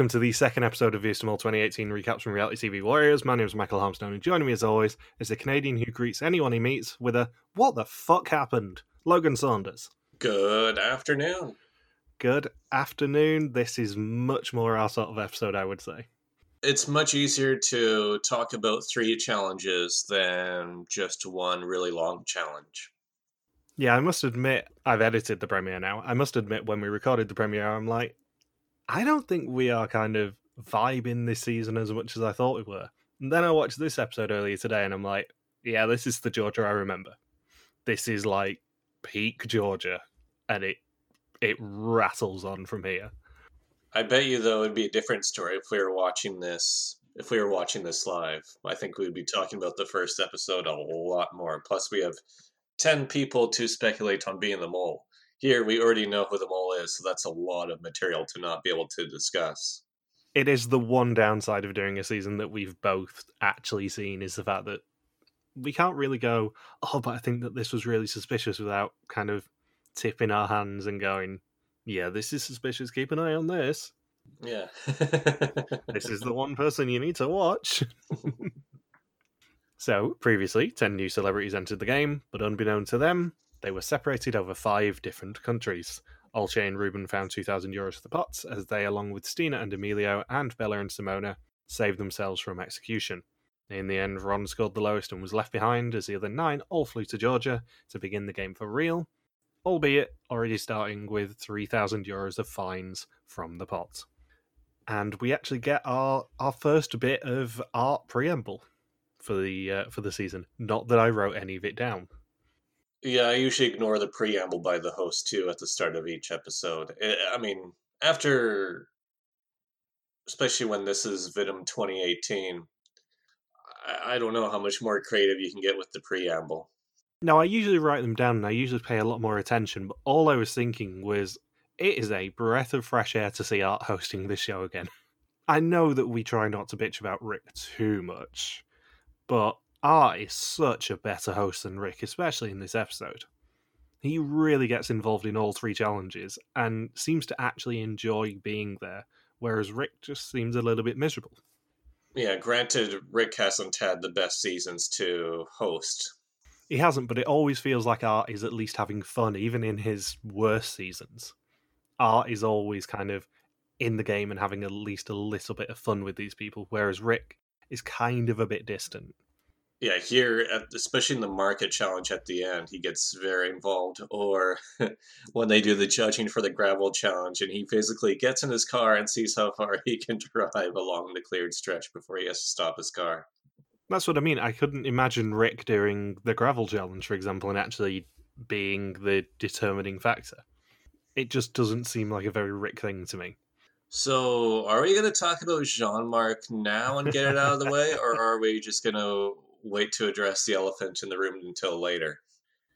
Welcome to the second episode of VSTML 2018 recaps from Reality TV Warriors. My name is Michael Harmstone, and joining me as always is the Canadian who greets anyone he meets with a "What the fuck happened?" Logan Saunders. Good afternoon. Good afternoon. This is much more our sort of episode, I would say. It's much easier to talk about three challenges than just one really long challenge. Yeah, I must admit, I've edited the premiere now. I must admit, when we recorded the premiere, I'm like, I don't think we are kind of vibing this season as much as I thought we were. And then I watched this episode earlier today, and I'm like, yeah, this is the Georgia I remember. This is like peak Georgia, and it it rattles on from here. I bet you though it'd be a different story if we were watching this if we were watching this live. I think we would be talking about the first episode a lot more. Plus we have 10 people to speculate on being the mole. Here we already know who the mole is, so that's a lot of material to not be able to discuss. It is the one downside of doing a season that we've both actually seen is the fact that we can't really go, oh, but I think that this was really suspicious without kind of tipping our hands and going, yeah, this is suspicious. Keep an eye on this. Yeah. this is the one person you need to watch. so, previously, 10 new celebrities entered the game, but unbeknown to them, they were separated over five different countries. Olcay and Ruben found 2,000 euros for the pots as they, along with Stine and Emilio and Bella and Simone, saved themselves from execution. In the end, Ron scored the lowest and was left behind as the other nine all flew to Georgia to begin the game for real, albeit already starting with 3,000 euros of fines from the pot. And we actually get our, our first bit of art preamble for the uh, for the season. Not that I wrote any of it down. Yeah, I usually ignore the preamble by the host too at the start of each episode. Eh, I mean, after, especially when this is Vidum 2018, I don't know how much more creative you can get with the preamble. No, I usually write them down and I usually pay a lot more attention, but all I was thinking was it is a breath of fresh air to see Art hosting this show again. I know that we try not to bitch about Rick too much, but Art is such a better host than Rick, especially in this episode. He really gets involved in all three challenges and seems to actually enjoy being there, whereas Rick just seems a little bit miserable. Yeah, granted, Rick hasn't had the best seasons to host. He hasn't, but it always feels like Art is at least having fun, even in his worst seasons. Art is always kind of in the game and having at least a little bit of fun with these people, whereas Rick is kind of a bit distant yeah, here, at, especially in the market challenge at the end, he gets very involved. Or when they do the judging for the gravel challenge, and he physically gets in his car and sees how far he can drive along the cleared stretch before he has to stop his car. That's what I mean. I couldn't imagine Rick doing the gravel challenge, for example, and actually being the determining factor. It just doesn't seem like a very Rick thing to me. So, are we going to talk about Jean Marc now and get it out of the way, or are we just going to wait to address the elephant in the room until later.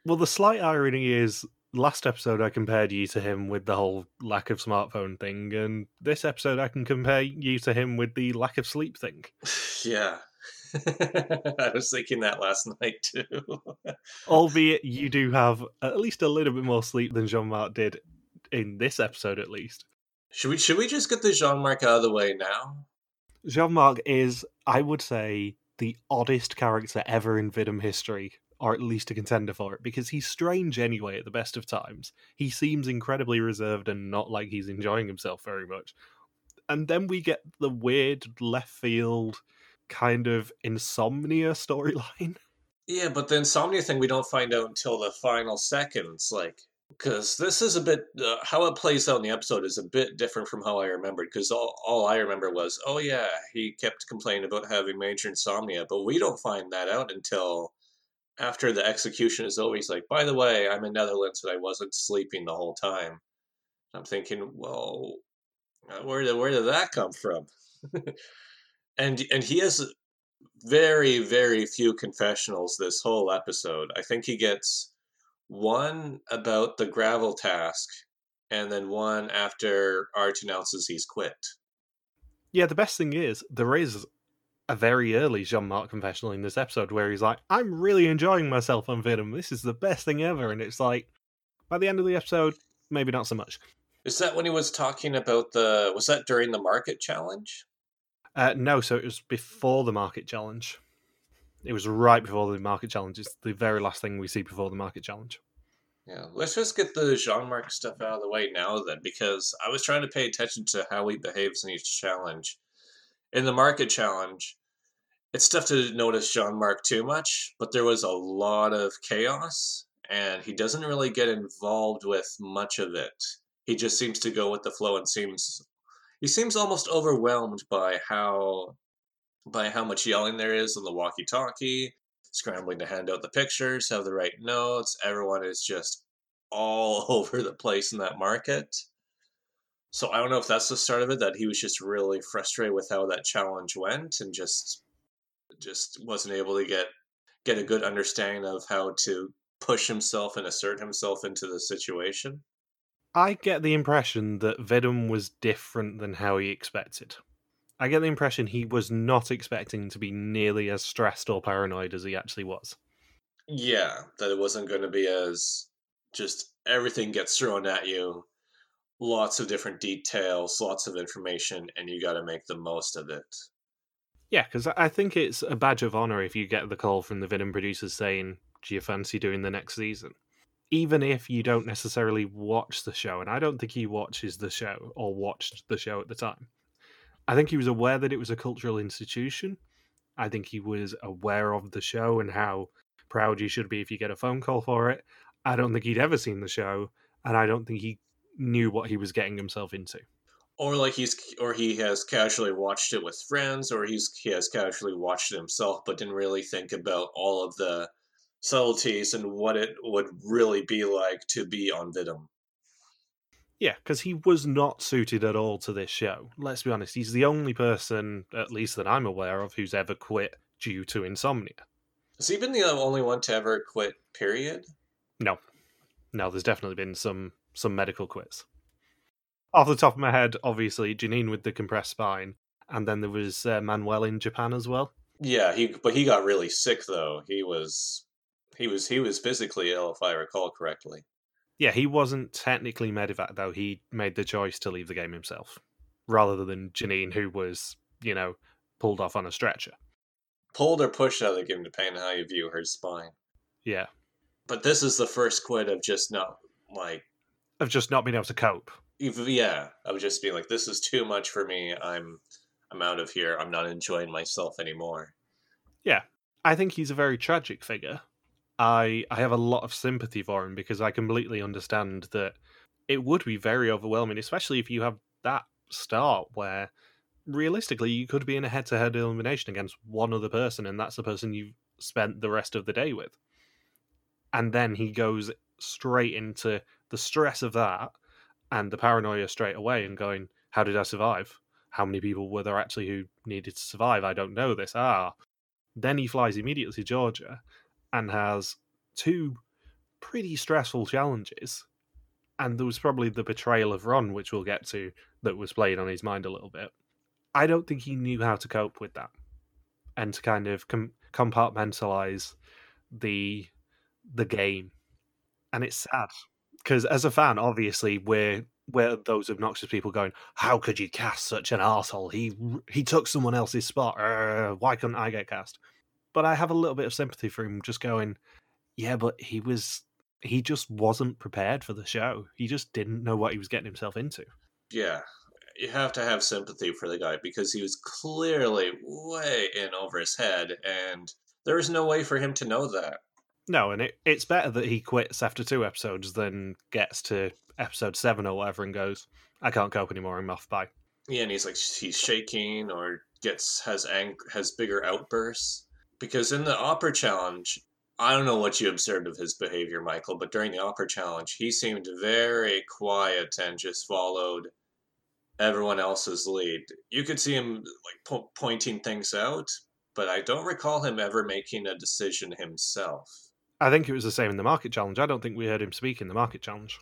Well, the slight irony is last episode I compared you to him with the whole lack of smartphone thing, and this episode I can compare you to him with the lack of sleep thing. yeah. I was thinking that last night too. Albeit you do have at least a little bit more sleep than Jean Marc did in this episode, at least. Should we should we just get the Jean Marc out of the way now? Jean Marc is, I would say, the oddest character ever in Vidum history, or at least a contender for it, because he's strange anyway at the best of times. He seems incredibly reserved and not like he's enjoying himself very much. And then we get the weird left field kind of insomnia storyline. Yeah, but the insomnia thing we don't find out until the final seconds. Like, because this is a bit uh, how it plays out in the episode is a bit different from how I remembered. Because all, all I remember was, oh yeah, he kept complaining about having major insomnia, but we don't find that out until after the execution is over. He's like, by the way, I'm in Netherlands and I wasn't sleeping the whole time. I'm thinking, well, uh, where did where did that come from? and and he has very very few confessionals this whole episode. I think he gets one about the gravel task, and then one after Art announces he's quit. Yeah, the best thing is there is a very early Jean Marc confessional in this episode where he's like, I'm really enjoying myself on Vidum. This is the best thing ever. And it's like, by the end of the episode, maybe not so much. Is that when he was talking about the? Was that during the market challenge? Uh, no, so it was before the market challenge. It was right before the market challenge. It's the very last thing we see before the market challenge. Yeah, let's just get the Jean Marc stuff out of the way now, then, because I was trying to pay attention to how he behaves in each challenge. In the market challenge, it's tough to notice Jean Marc too much, but there was a lot of chaos, and he doesn't really get involved with much of it. He just seems to go with the flow and seems he seems almost overwhelmed by how by how much yelling there is on the walkie-talkie, scrambling to hand out the pictures, have the right notes. Everyone is just all over the place in that market. So I don't know if that's the start of it that he was just really frustrated with how that challenge went and just just wasn't able to get get a good understanding of how to push himself and assert himself into the situation. I get the impression that Vidum was different than how he expected. I get the impression he was not expecting to be nearly as stressed or paranoid as he actually was. Yeah, that it wasn't going to be as just everything gets thrown at you, lots of different details, lots of information, and you got to make the most of it. Yeah, because I think it's a badge of honor if you get the call from the Vidum producers saying, Do you fancy doing the next season? Even if you don't necessarily watch the show, and I don't think he watches the show or watched the show at the time. I think he was aware that it was a cultural institution. I think he was aware of the show and how proud you should be if you get a phone call for it. I don't think he'd ever seen the show, and I don't think he knew what he was getting himself into. Or like he's or he has casually watched it with friends, or he's he has casually watched it himself, but didn't really think about all of the subtleties and what it would really be like to be on Vidum. Yeah, because he was not suited at all to this show. Let's be honest, he's the only person, at least that I'm aware of, who's ever quit due to insomnia. Has he been the only one to ever quit? Period. No, no. There's definitely been some some medical quits. Off the top of my head, obviously Janine with the compressed spine, and then there was uh, Manuel in Japan as well. Yeah, he but he got really sick though. He was he was he was physically ill if I recall correctly. Yeah, he wasn't technically medevac though. He made the choice to leave the game himself, rather than Janine, who was you know pulled off on a stretcher. Pulled or pushed out of the game, depending on how you view her spine. Yeah, But this is the first quit of just not like of just not being able to cope. yeah, of just being like this is too much for me. I'm I'm out of here. I'm not enjoying myself anymore. Yeah, I think he's a very tragic figure. I I have a lot of sympathy for him because I completely understand that it would be very overwhelming, especially if you have that start where realistically you could be in a head to head elimination against one other person and that's the person you've spent the rest of the day with. And then he goes straight into the stress of that and the paranoia straight away and going, How did I survive? How many people were there actually who needed to survive? I don't know this. Ah. Then he flies immediately to Georgia and has two pretty stressful challenges. And there was probably the betrayal of Ron, which we'll get to, that was playing on his mind a little bit. I don't think he knew how to cope with that and to kind of com- compartmentalize the the game. And it's sad because as a fan, obviously we're we're those obnoxious people going, "How could you cast such an asshole? He he took someone else's spot. Uh, why couldn't I get cast?" But I have a little bit of sympathy for him, just going, "Yeah, but he was he just wasn't prepared for the show. He just didn't know what he was getting himself into." Yeah, you have to have sympathy for the guy because he was clearly way in over his head, and there was no way for him to know that. No, and it, it's better that he quits after two episodes than gets to episode seven or whatever and goes, "I can't cope anymore. I'm off. Bye." Yeah, and he's like he's shaking or gets has ang- has bigger outbursts because in the opera challenge, I don't know what you observed of his behavior, Michael, but during the opera challenge, he seemed very quiet and just followed everyone else's lead. You could see him like po- pointing things out, but I don't recall him ever making a decision himself. I think it was the same in the market challenge. I don't think we heard him speak in the market challenge.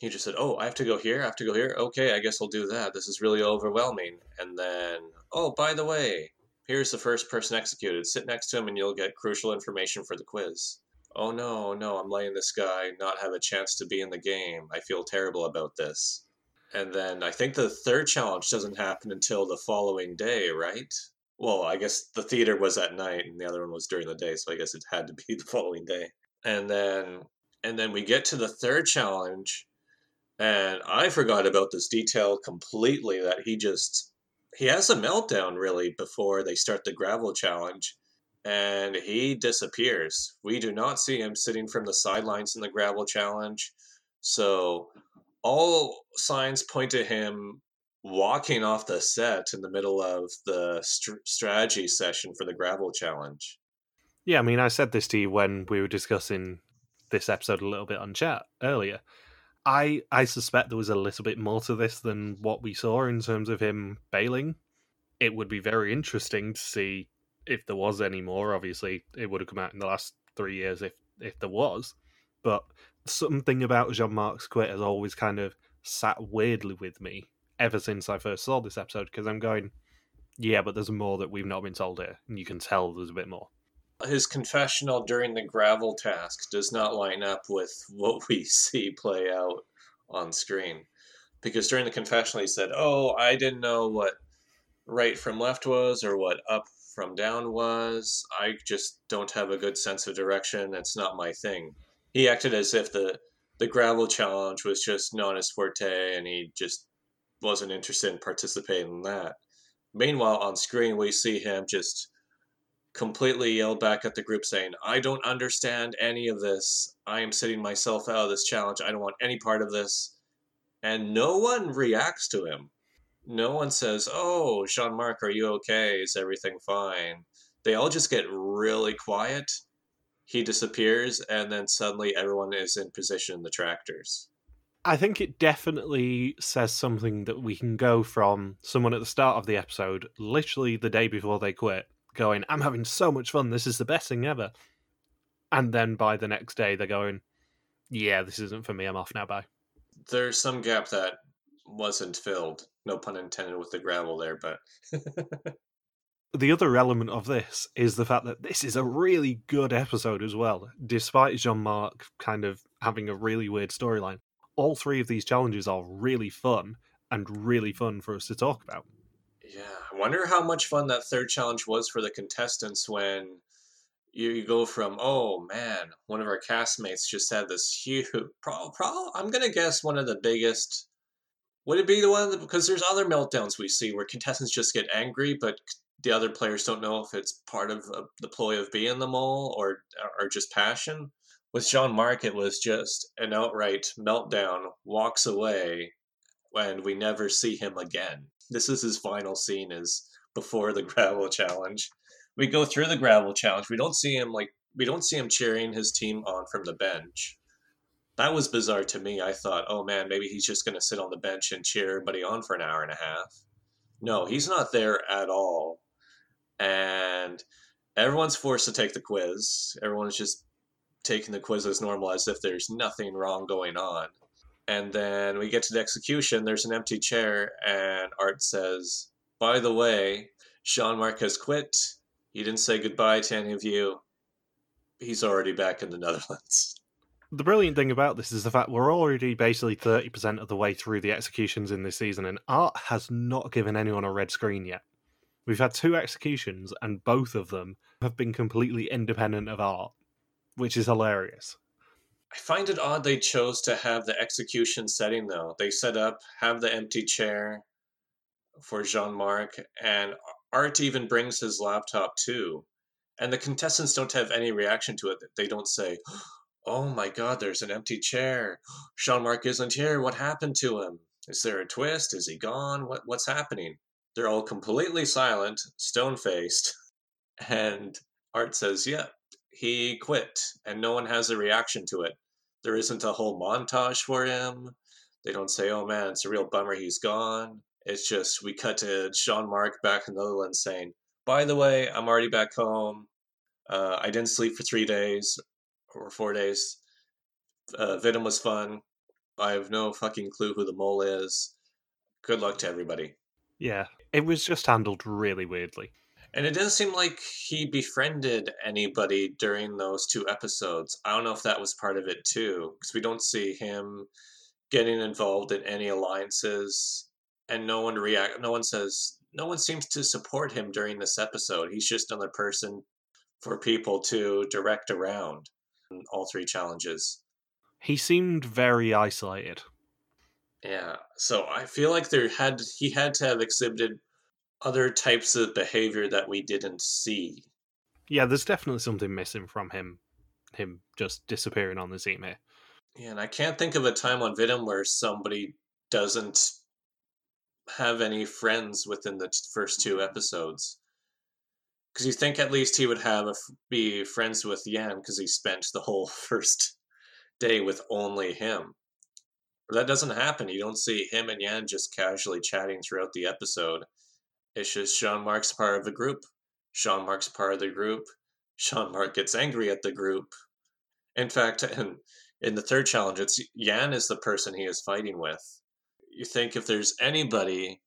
He just said, "Oh, I have to go here. I have to go here. Okay, I guess I'll do that. This is really overwhelming." And then, "Oh, by the way, here's the first person executed. Sit next to him, and you'll get crucial information for the quiz." Oh no, no, I'm letting this guy not have a chance to be in the game. I feel terrible about this. And then I think the third challenge doesn't happen until the following day, right? Well, I guess the theater was at night and the other one was during the day, so I guess it had to be the following day. And then and then we get to the third challenge and I forgot about this detail completely that he just he has a meltdown really before they start the gravel challenge and he disappears. We do not see him sitting from the sidelines in the gravel challenge. So all signs point to him walking off the set in the middle of the st- strategy session for the gravel challenge. Yeah, I mean, I said this to you when we were discussing this episode a little bit on chat earlier. I I suspect there was a little bit more to this than what we saw in terms of him bailing. It would be very interesting to see if there was any more. Obviously, it would have come out in the last three years if if there was. But something about Jean Marc's quit has always kind of sat weirdly with me ever since I first saw this episode because I'm going, yeah, but there's more that we've not been told here, and you can tell there's a bit more. His confessional during the gravel task does not line up with what we see play out on screen. Because during the confessional, he said, Oh, I didn't know what right from left was or what up from down was. I just don't have a good sense of direction. It's not my thing. He acted as if the the gravel challenge was just not his forte and he just wasn't interested in participating in that. Meanwhile, on screen, we see him just completely yell back at the group saying, I don't understand any of this. I am sitting myself out of this challenge. I don't want any part of this. And no one reacts to him no one says, "Oh, Jean Marc, are you okay? Is everything fine?" They all just get really quiet. He disappears, and then suddenly everyone is in position in the tractors. I think it definitely says something that we can go from someone at the start of the episode, literally the day before they quit, going, I'm having so much fun, this is the best thing ever. And then by the next day, they're going, Yeah, this isn't for me, I'm off now, bye. There's some gap that wasn't filled. No pun intended with the gravel there, but. the other element of this is the fact that this is a really good episode as well, despite Jean Marc kind of having a really weird storyline. All three of these challenges are really fun and really fun for us to talk about. Yeah, I wonder how much fun that third challenge was for the contestants when you, you go from oh man, one of our castmates just had this huge, pro, pro, I'm gonna guess one of the biggest would it be the one because there's other meltdowns we see where contestants just get angry, but the other players don't know if it's part of uh, the ploy of being the mole or or just passion. With Jean Marc, it was just an outright meltdown, walks away, and we never see him again. This is his final scene is before the gravel challenge. We go through the gravel challenge. We don't see him like we don't see him cheering his team on from the bench that was bizarre to me. I thought, oh man, maybe he's just going to sit on the bench and cheer everybody on for an hour and a half. No, he's not there at all. And everyone's forced to take the quiz. Everyone's just taking the quiz as normal, as if there's nothing wrong going on. And then we get to the execution, there's an empty chair, and Art says, By the way, Jean Marc has quit. He didn't say goodbye to any of you. He's already back in the Netherlands the brilliant thing about this is the fact we're already basically 30% of the way through the executions in this season, and Art has not given anyone a red screen yet. We've had two executions, and both of them have been completely independent of Art, which is hilarious. I find it odd they chose to have the execution setting, though. They set up, have the empty chair for Jean Marc, and Art even brings his laptop too. And the contestants don't have any reaction to it. They don't say, Oh my god, there's an empty chair. Jean Marc isn't here. What happened to him? Is there a twist? Is he gone? What what's happening? They're all completely silent, stone faced. And Art says, yeah, he quit, and no one has a reaction to it. There isn't a whole montage for him. They don't say, Oh man, it's a real bummer he's gone. It's just we cut to Jean Marc back in the Netherlands saying, By the way, I'm already back home. Uh, I didn't sleep for three days or four days. Uh, Venom was fun. I have no fucking clue who the mole is. Good luck to everybody. Yeah, it was just handled really weirdly. And it didn't seem like he befriended anybody during those two episodes. I don't know if that was part of it too, because we don't see him getting involved in any alliances, and no one react. No one says. No one seems to support him during this episode. He's just another person for people to direct around in all three challenges. He seemed very isolated. Yeah, so I feel like there had he had to have exhibited other types of behavior that we didn't see. Yeah, there's definitely something missing from him. Him just disappearing on the here. Yeah, and I can't think of a time on Vidim where somebody doesn't have any friends within the first two episodes. Because you think at least he would have a, be friends with Jan because he spent the whole first day with only him. But that doesn't happen. You don't see him and Jan just casually chatting throughout the episode. It's just Jean Marc's part of the group. Jean Marc's part of the group. Jean Marc gets angry at the group. In fact, in, in the third challenge, it's Jan is the person he is fighting with. You think if there's anybody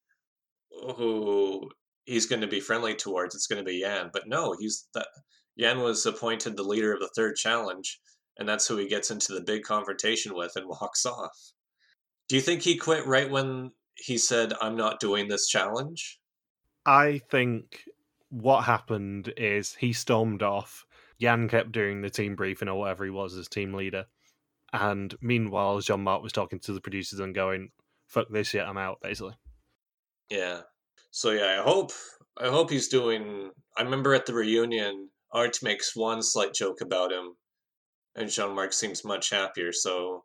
who he's going to be friendly towards, it's going to be Jan. But no, he's that Jan was appointed the leader of the third challenge, and that's who he gets into the big confrontation with and walks off. Do you think he quit right when he said, "I'm not doing this challenge"? I think what happened is he stormed off. Jan kept doing the team briefing or whatever he was as team leader. And meanwhile, Jean Marc was talking to the producers and going, fuck this shit, I'm out, basically. Yeah. So yeah, I hope I hope he's doing I remember at the reunion, Art makes one slight joke about him, and Jean Marc seems much happier, so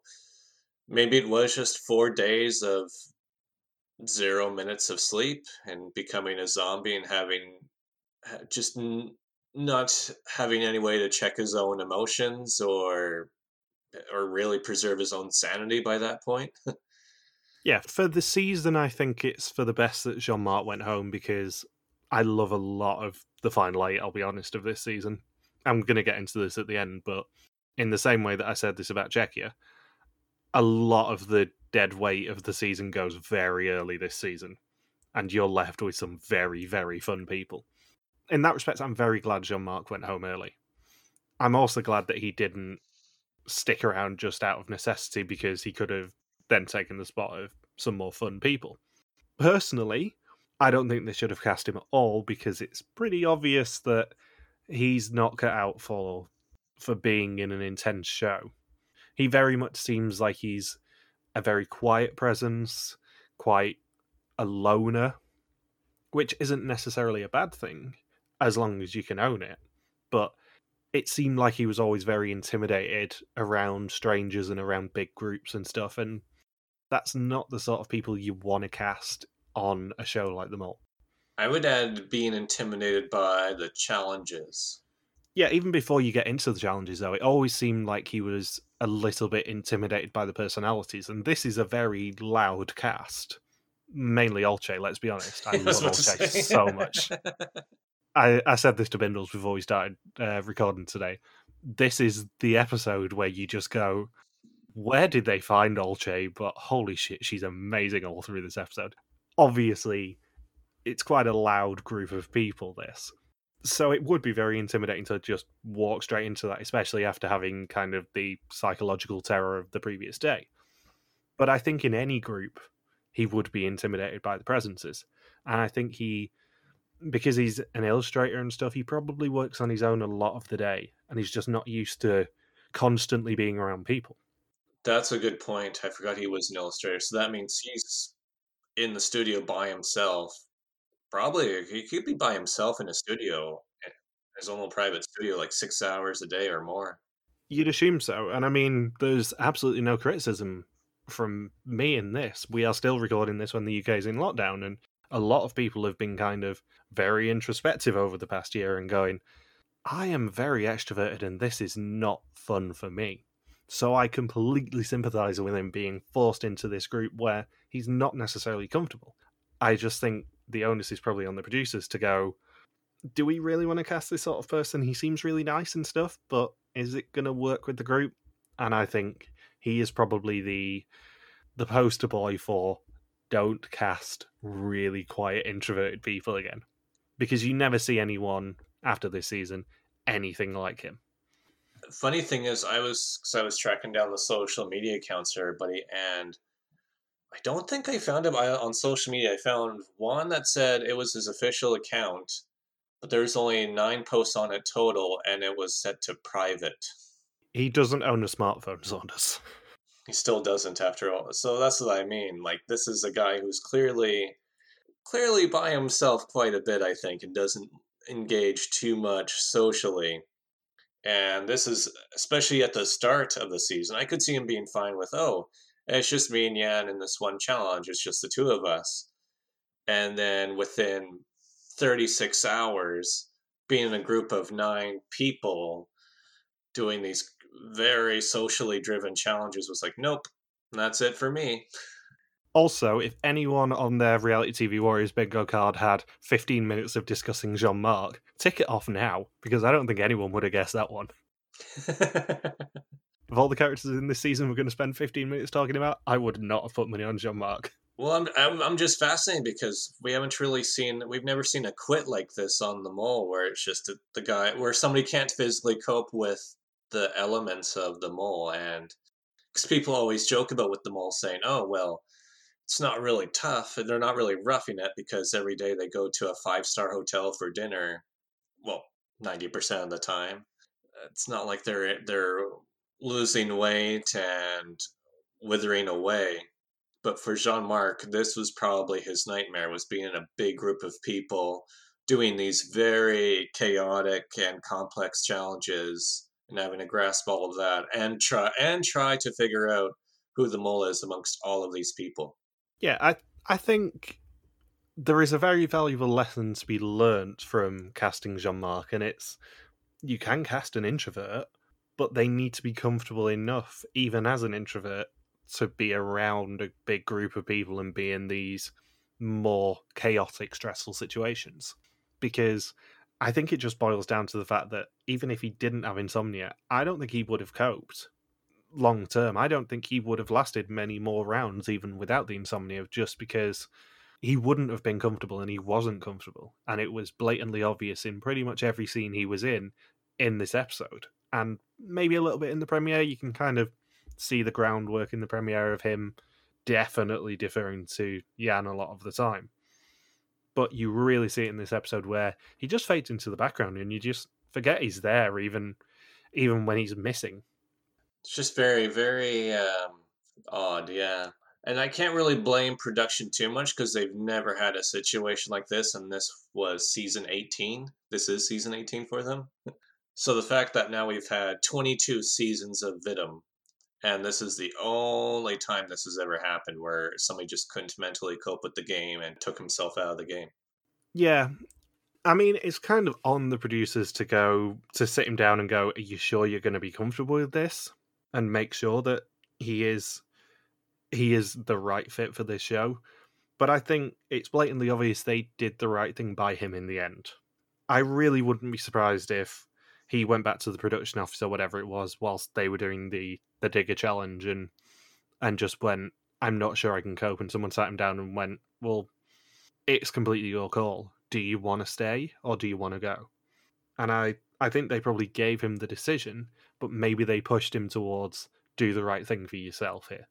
maybe it was just four days of zero minutes of sleep and becoming a zombie and having uh, just n- not having any way to check his own emotions or or really preserve his own sanity by that point. yeah, for the season, I think it's for the best that Jean Marc went home because I love a lot of the final. I'll be honest of this season. I'm going to get into this at the end, but in the same way that I said this about Czechia, a lot of the dead weight of the season goes very early this season, and you're left with some very, very fun people. In that respect, I'm very glad Jean Marc went home early. I'm also glad that he didn't stick around just out of necessity because he could have then taken the spot of some more fun people. Personally, I don't think they should have cast him at all because it's pretty obvious that he's not cut out for for being in an intense show. He very much seems like he's a very quiet presence, quite a loner, which isn't necessarily a bad thing as long as you can own it. But it seemed like he was always very intimidated around strangers and around big groups and stuff. And that's not the sort of people you want to cast on a show like The Mole. I would add being intimidated by the challenges. Yeah, even before you get into the challenges, though, it always seemed like he was a little bit intimidated by the personalities. And this is a very loud cast. Mainly Olcay, let's be honest. I, I love Olcay so much. I, I said this to Bindles before we started uh, recording today. This is the episode where you just go, where did they find Olcay? But holy shit, she's amazing all through this episode. Obviously, it's quite a loud group of people, this. So it would be very intimidating to just walk straight into that, especially after having kind of the psychological terror of the previous day. But I think in any group, he would be intimidated by the presences. And I think he because he's an illustrator and stuff, he probably works on his own a lot of the day, and he's just not used to constantly being around people. That's a good point. I forgot he was an illustrator, so that means he's in the studio by himself. Probably he could be by himself in a studio, eh, his own little private studio, like six hours a day or more. You'd assume so, and I mean, there's absolutely no criticism from me in this. We are still recording this when the UK is in lockdown, and a lot of people have been kind of very introspective over the past year and going, I am very extroverted and this is not fun for me. So I completely sympathize with him being forced into this group where he's not necessarily comfortable. I just think the onus is probably on the producers to go, do we really want to cast this sort of person? He seems really nice and stuff, but is it going to work with the group? And I think he is probably the the poster boy for don't cast really quiet, introverted people again. Because you never see anyone after this season anything like him. Funny thing is, I was because I was tracking down the social media accounts for everybody, and I don't think I found him uh, on social media. I found one that said it was his official account, but there's only nine posts on it total, and it was set to private. He doesn't own a smartphone, Saunders. He still doesn't after all. So that's what I mean. Like this is a guy who's clearly clearly by himself quite a bit, I think, and doesn't engage too much socially. And this is especially at the start of the season. I could see him being fine with, oh, it's just me and Jan in this one challenge. It's just the two of us. And then within 36 hours, being in a group of nine people doing these very socially driven challenges was like, nope, that's it for me. Also, if anyone on their reality TV Warriors bingo card had 15 minutes of discussing Jean Marc, tick it off now, because I don't think anyone would have guessed that one. of all the characters in this season we're going to spend 15 minutes talking about, I would not have put money on Jean Marc. Well, I'm, I'm I'm just fascinated because we haven't really seen we've never seen a quit like this on the mole where it's just a, the guy where somebody can't physically cope with the elements of the mole and because people always joke about with the mole saying, "Oh well, it's not really tough. And they're not really roughing it because every day they go to a five star hotel for dinner well 90% of the time. It's not like they're they're losing weight and withering away but for jean-marc this was probably his nightmare was being in a big group of people doing these very chaotic and complex challenges and having to grasp all of that and try and try to figure out who the mole is amongst all of these people. Yeah, I I think there is a very valuable lesson to be learnt from casting Jean Marc, and it's you can cast an introvert, but they need to be comfortable enough, even as an introvert, to be around a big group of people and be in these more chaotic, stressful situations. Because I think it just boils down to the fact that even if he didn't have insomnia, I don't think he would have coped long term. I don't think he would have lasted many more rounds even without the insomnia, just because he wouldn't have been comfortable and he wasn't comfortable. And it was blatantly obvious in pretty much every scene he was in in this episode. And maybe a little bit in the premiere, you can kind of see the groundwork in the premiere of him definitely deferring to Jan a lot of the time. But you really see it in this episode where he just fades into the background and you just forget he's there even even when he's missing it's just very, very um, odd, yeah. And I can't really blame production too much because they've never had a situation like this, and this was season 18. This is season 18 for them. So the fact that now we've had 22 seasons of Vidim, and this is the only time this has ever happened where somebody just couldn't mentally cope with the game and took himself out of the game. Yeah. I mean, it's kind of on the producers to go to sit him down and go, Are you sure you're going to be comfortable with this? and make sure that he is he is the right fit for this show. But I think it's blatantly obvious they did the right thing by him in the end. I really wouldn't be surprised if he went back to the production office or whatever it was whilst they were doing the the digger challenge and and just went, I'm not sure I can cope. And someone sat him down and went, Well, it's completely your call. Do you want to stay or do you want to go? And I I think they probably gave him the decision, but maybe they pushed him towards do the right thing for yourself here.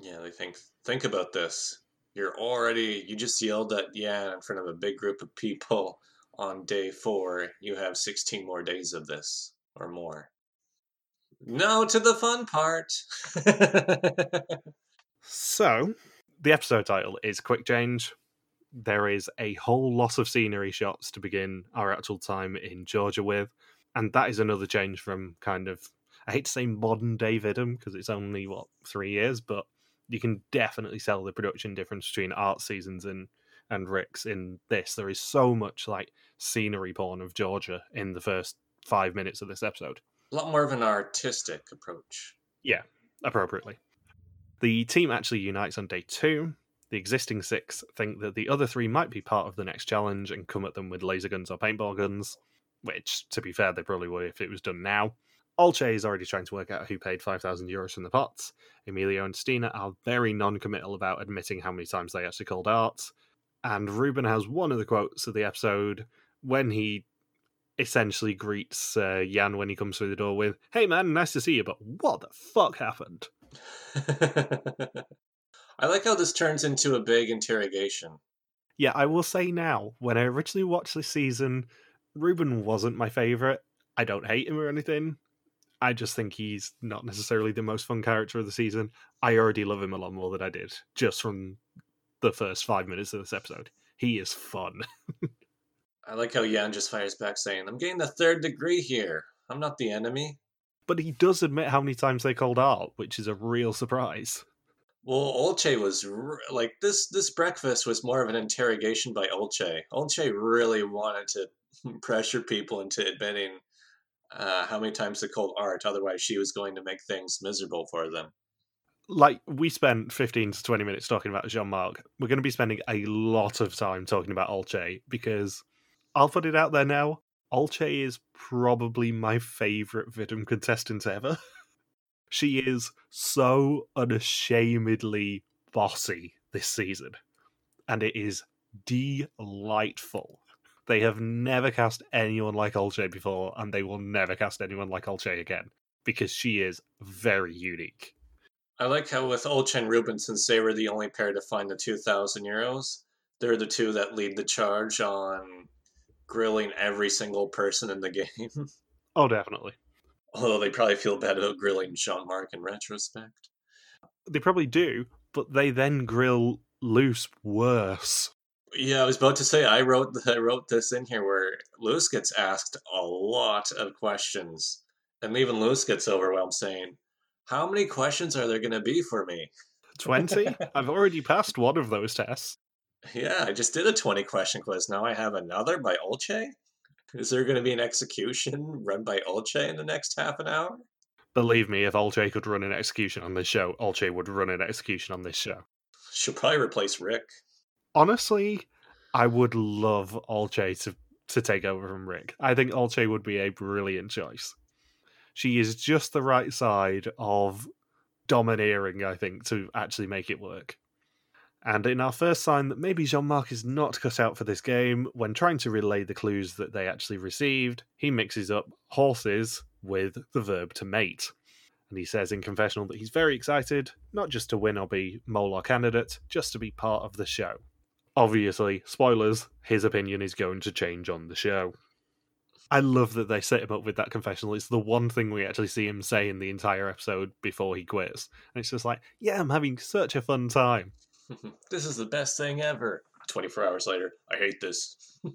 Yeah, they think think about this. You're already you just yelled at yeah in front of a big group of people on day four. You have 16 more days of this or more. No to the fun part. so, the episode title is Quick Change there is a whole lot of scenery shots to begin our actual time in Georgia with. And that is another change from kind of, I hate to say modern day Vidim because it's only, what, three years, but you can definitely sell the production difference between art seasons and, and Rick's in this. There is so much like scenery porn of Georgia in the first five minutes of this episode. A lot more of an artistic approach. Yeah, appropriately. The team actually unites on day two, the existing six think that the other three might be part of the next challenge and come at them with laser guns or paintball guns, which, to be fair, they probably would if it was done now. Olcay is already trying to work out who paid 5,000 euros from the pots. Emilio and Stine are very non committal about admitting how many times they actually called art. And Ruben has one of the quotes of the episode when he essentially greets uh, Jan when he comes through the door with, "Hey man, nice to see you, but what the fuck happened?" I like how this turns into a big interrogation. Yeah, I will say now, when I originally watched this season, Ruben wasn't my favorite. I don't hate him or anything. I just think he's not necessarily the most fun character of the season. I already love him a lot more than I did just from the first five minutes of this episode. He is fun. I like how Jan just fires back saying, I'm getting the third degree here. I'm not the enemy. But he does admit how many times they called Art, which is a real surprise. Well, Olcay was r- like this. This breakfast was more of an interrogation by Olcay. Olcay really wanted to pressure people into admitting uh, how many times they called Art. Otherwise, she was going to make things miserable for them. Like we spent fifteen to twenty minutes talking about Jean Marc. We're going to be spending a lot of time talking about Olcay because I'll put it out there now. Olcay is probably my favorite Vidum contestant ever. she is so unashamedly bossy this season, and it is delightful. They have never cast anyone like Olcay before, and they will never cast anyone like Olcay again because she is very unique. I like how with Olcay and Ruben, since they were the only pair to find the 2,000 euros, they're the two that lead the charge on grilling every single person in the game. Oh, definitely. Although they probably feel bad about grilling Jean Marc in retrospect. They probably do, but they then grill Luce worse. Yeah, I was about to say I wrote I wrote this in here where Luce gets asked a lot of questions, and even Luce gets overwhelmed, saying, "How many questions are there going to be for me?" 20? I've already passed one of those tests. Yeah, I just did a twenty question quiz. Now I have another by Olcay. Is there going to be an execution run by Olcay in the next half an hour? Believe me, if Olcay could run an execution on this show, Olcay would run an execution on this show. She'll probably replace Rick. Honestly, I would love Olcay to, to take over from Rick. I think Olcay would be a brilliant choice. She is just the right side of domineering, I think, to actually make it work. And in our first sign that maybe Jean Marc is not cut out for this game, when trying to relay the clues that they actually received, he mixes up horses with the verb to mate. And he says in confessional that he's very excited, not just to win or be Molar candidate, just to be part of the show. Obviously, spoilers, his opinion is going to change on the show. I love that they set him up with that confessional. It's the one thing we actually see him say in the entire episode before he quits. And it's just like, yeah, I'm having such a fun time. this is the best thing ever. 24 hours later, I hate this.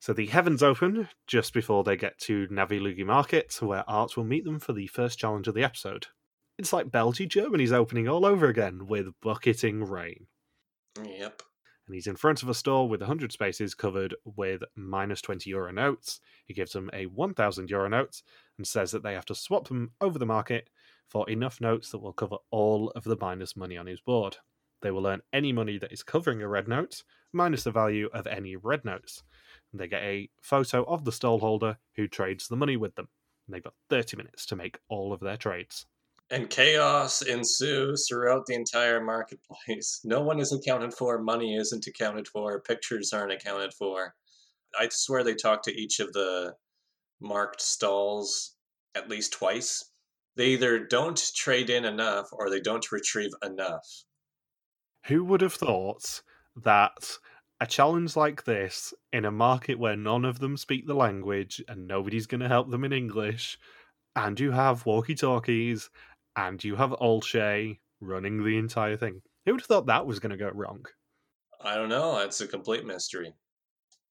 So the heavens open just before they get to Navtlughi Market, where Art will meet them for the first challenge of the episode. It's like Belgium, Germany's opening all over again with bucketing rain. yep. And he's in front of a store with 100 spaces covered with minus 20 euro notes. He gives them a 1000 euro note and says that they have to swap them over the market for enough notes that will cover all of the minus money on his board. They will earn any money that is covering a red note, minus the value of any red notes. And they get a photo of the stall holder who trades the money with them. And they've got 30 minutes to make all of their trades. And chaos ensues throughout the entire marketplace. No one is accounted for, money isn't accounted for, pictures aren't accounted for. I swear they talk to each of the marked stalls at least twice. They either don't trade in enough or they don't retrieve enough. Who would have thought that a challenge like this in a market where none of them speak the language and nobody's going to help them in English, and you have walkie talkies and you have Olcay running the entire thing? Who would have thought that was going to go wrong? I don't know. It's a complete mystery.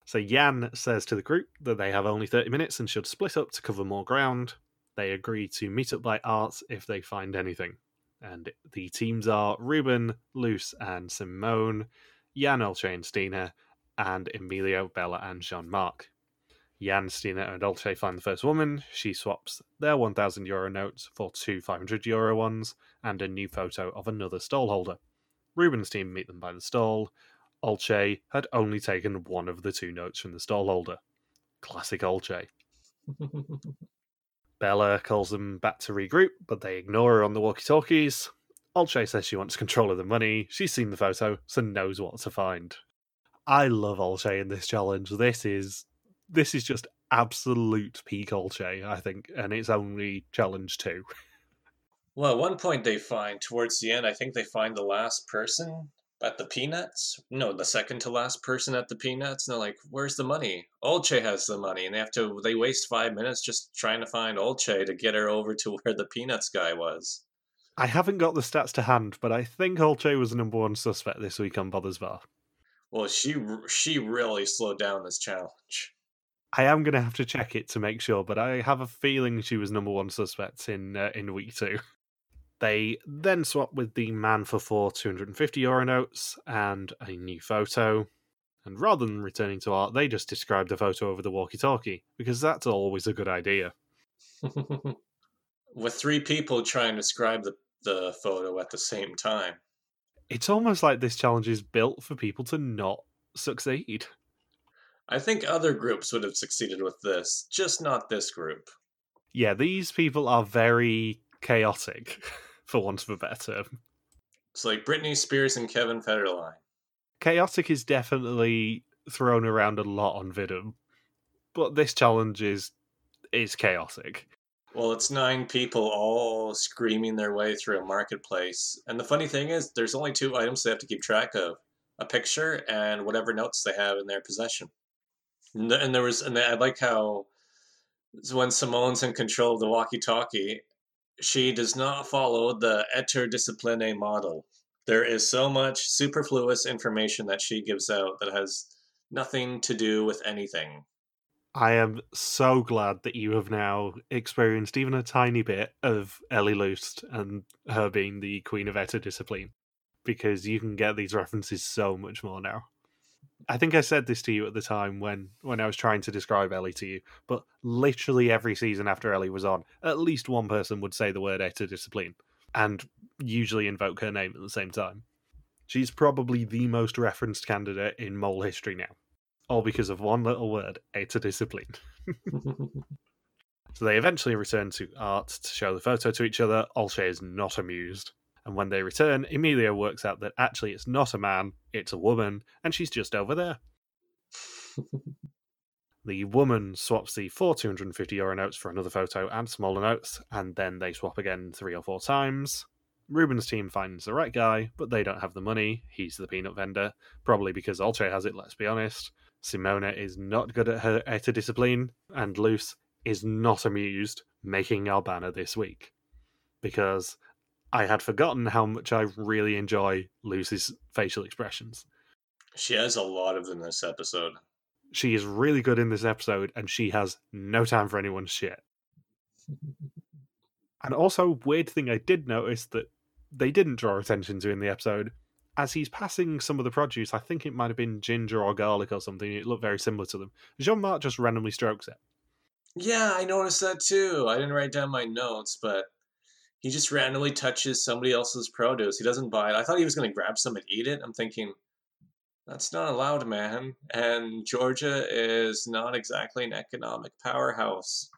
So Jan says to the group that they have only 30 minutes and should split up to cover more ground. They agree to meet up by Art if they find anything. And the teams are Ruben, Luce, and Simone, Jan, Olcay, and Stine, and Emilio, Bella, and Jean Marc. Jan, Stine, and Olcay find the first woman. She swaps their 1,000 euro notes for two 500 euro ones and a new photo of another stall holder. Ruben's team meet them by the stall. Olcay had only taken one of the two notes from the stall holder. Classic Olcay. Bella calls them back to regroup, but they ignore her on the walkie talkies. Olcay says she wants control of the money. She's seen the photo, so knows what to find. I love Olcay in this challenge. This is this is just absolute peak Olcay, I think, and it's only challenge two. Well, at one point they find towards the end, I think they find the last person at the Peanuts. No, the second to last person at the Peanuts, and they're like, "Where's the money?" Olcay has the money, and they have to. They waste five minutes just trying to find Olcay to get her over to where the Peanuts guy was. I haven't got the stats to hand, but I think Olcay was the number one suspect this week on Bother's Bar. Well, she she really slowed down this challenge. I am going to have to check it to make sure, but I have a feeling she was number one suspect in uh, in week two. They then swap with the man for four 250 euro notes and a new photo. And rather than returning to art, they just describe the photo over the walkie talkie, because that's always a good idea. with three people trying to describe the, the photo at the same time. It's almost like this challenge is built for people to not succeed. I think other groups would have succeeded with this, just not this group. Yeah, these people are very chaotic, for want of a better term. It's like Britney Spears and Kevin Federline. Chaotic is definitely thrown around a lot on Vidum, but this challenge is is chaotic. Well, it's nine people all screaming their way through a marketplace. And the funny thing is, there's only two items they have to keep track of a picture and whatever notes they have in their possession. And there was, and I like how when Simone's in control of the walkie talkie, she does not follow the interdisciplinary model. There is so much superfluous information that she gives out that has nothing to do with anything. I am so glad that you have now experienced even a tiny bit of Ellie Lust and her being the queen of interdiscipline because you can get these references so much more now. I think I said this to you at the time when when I was trying to describe Ellie to you, but literally every season after Ellie was on, at least one person would say the word interdiscipline and usually invoke her name at the same time. She's probably the most referenced candidate in mole history now all because of one little word, interdiscipline. so they eventually return to art to show the photo to each other. Olcay is not amused. And when they return, Emilio works out that actually it's not a man, it's a woman, and she's just over there. the woman swaps the four 250 euro notes for another photo and smaller notes, and then they swap again three or four times. Ruben's team finds the right guy, but they don't have the money. He's the peanut vendor, probably because Olcay has it, let's be honest. Simone is not good at her interdiscipline, and Loes is not amused making our banner this week. Because I had forgotten how much I really enjoy Loes's facial expressions. She has a lot of them this episode. She is really good in this episode, and she has no time for anyone's shit. and also, weird thing I did notice that they didn't draw attention to in the episode as he's passing some of the produce, I think it might have been ginger or garlic or something. It looked very similar to them. Jean Marc just randomly strokes it. Yeah, I noticed that too. I didn't write down my notes, but he just randomly touches somebody else's produce. He doesn't buy it. I thought he was going to grab some and eat it. I'm thinking, that's not allowed, man. And Georgia is not exactly an economic powerhouse.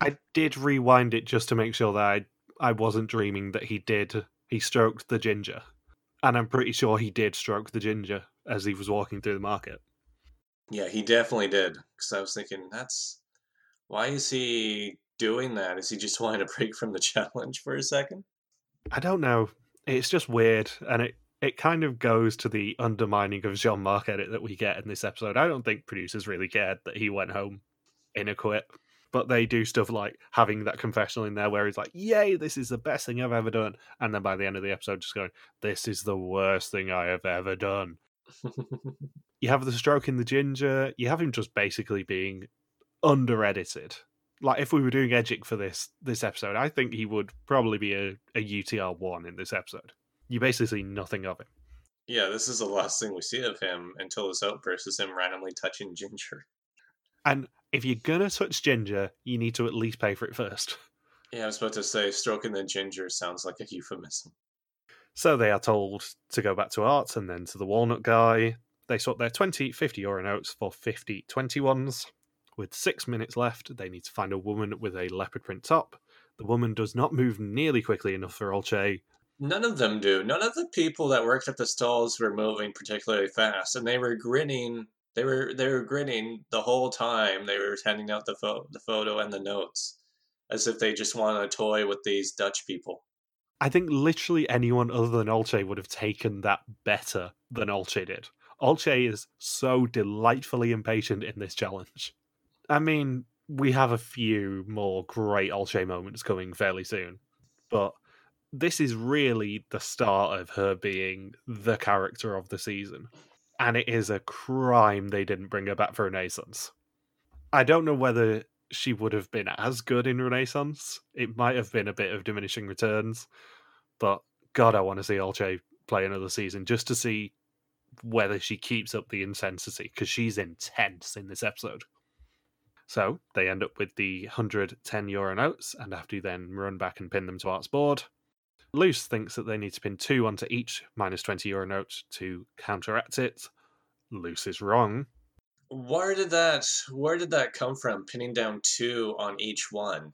I did rewind it just to make sure that I, I wasn't dreaming that he did. He stroked the ginger. And I'm pretty sure he did stroke the ginger as he was walking through the market. Yeah, he definitely did. Because I was thinking, that's why is he doing that? Is he just wanting to break from the challenge for a second? I don't know. It's just weird, and it it kind of goes to the undermining of Jean Marc edit that we get in this episode. I don't think producers really cared that he went home in a quit but they do stuff like having that confessional in there where he's like, "Yay, this is the best thing I've ever done," and then by the end of the episode, just going, "This is the worst thing I have ever done." you have the stroke in the ginger. You have him just basically being under edited. Like if we were doing Edgic for this this episode, I think he would probably be a, a UTR one in this episode. You basically see nothing of him. Yeah, this is the last thing we see of him until this outburst is him randomly touching Ginger. And if you're gonna touch ginger, you need to at least pay for it first. Yeah, I was about to say, stroking the ginger sounds like a euphemism. So they are told to go back to art and then to the walnut guy. They swap their 20, 50 euro notes for 50 21s. With six minutes left, they need to find a woman with a leopard print top. The woman does not move nearly quickly enough for Olcay, None of them do. None of the people that worked at the stalls were moving particularly fast, and they were grinning. They were they were grinning the whole time. They were handing out the pho- the photo and the notes, as if they just wanted a toy with these Dutch people. I think literally anyone other than Olcay would have taken that better than Olcay did. Olcay is so delightfully impatient in this challenge. I mean, we have a few more great Olcay moments coming fairly soon, but this is really the start of her being the character of the season. And it is a crime they didn't bring her back for Renaissance. I don't know whether she would have been as good in Renaissance. It might have been a bit of diminishing returns, but God, I want to see Olcay play another season just to see whether she keeps up the intensity because she's intense in this episode. So they end up with the 110 euro notes and have to then run back and pin them to Art's board. Loes thinks that they need to pin two onto each minus 20 euro note to counteract it. Loes is wrong. Where did that where did that come from? Pinning down two on each one.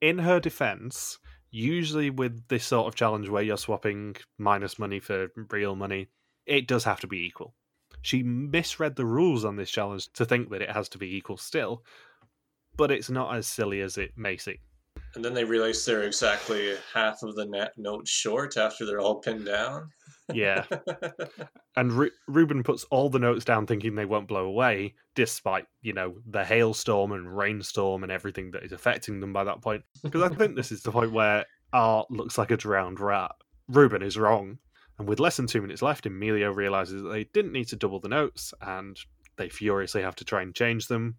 In her defense, usually with this sort of challenge where you're swapping minus money for real money, it does have to be equal. She misread the rules on this challenge to think that it has to be equal still, but it's not as silly as it may seem. And then they realize they're exactly half of the net note short after they're all pinned down. Yeah. and Ru- Ruben puts all the notes down thinking they won't blow away, despite, you know, the hailstorm and rainstorm and everything that is affecting them by that point. Because I think this is the point where Art looks like a drowned rat. Ruben is wrong. And with less than two minutes left, Emilio realizes that they didn't need to double the notes, and they furiously have to try and change them.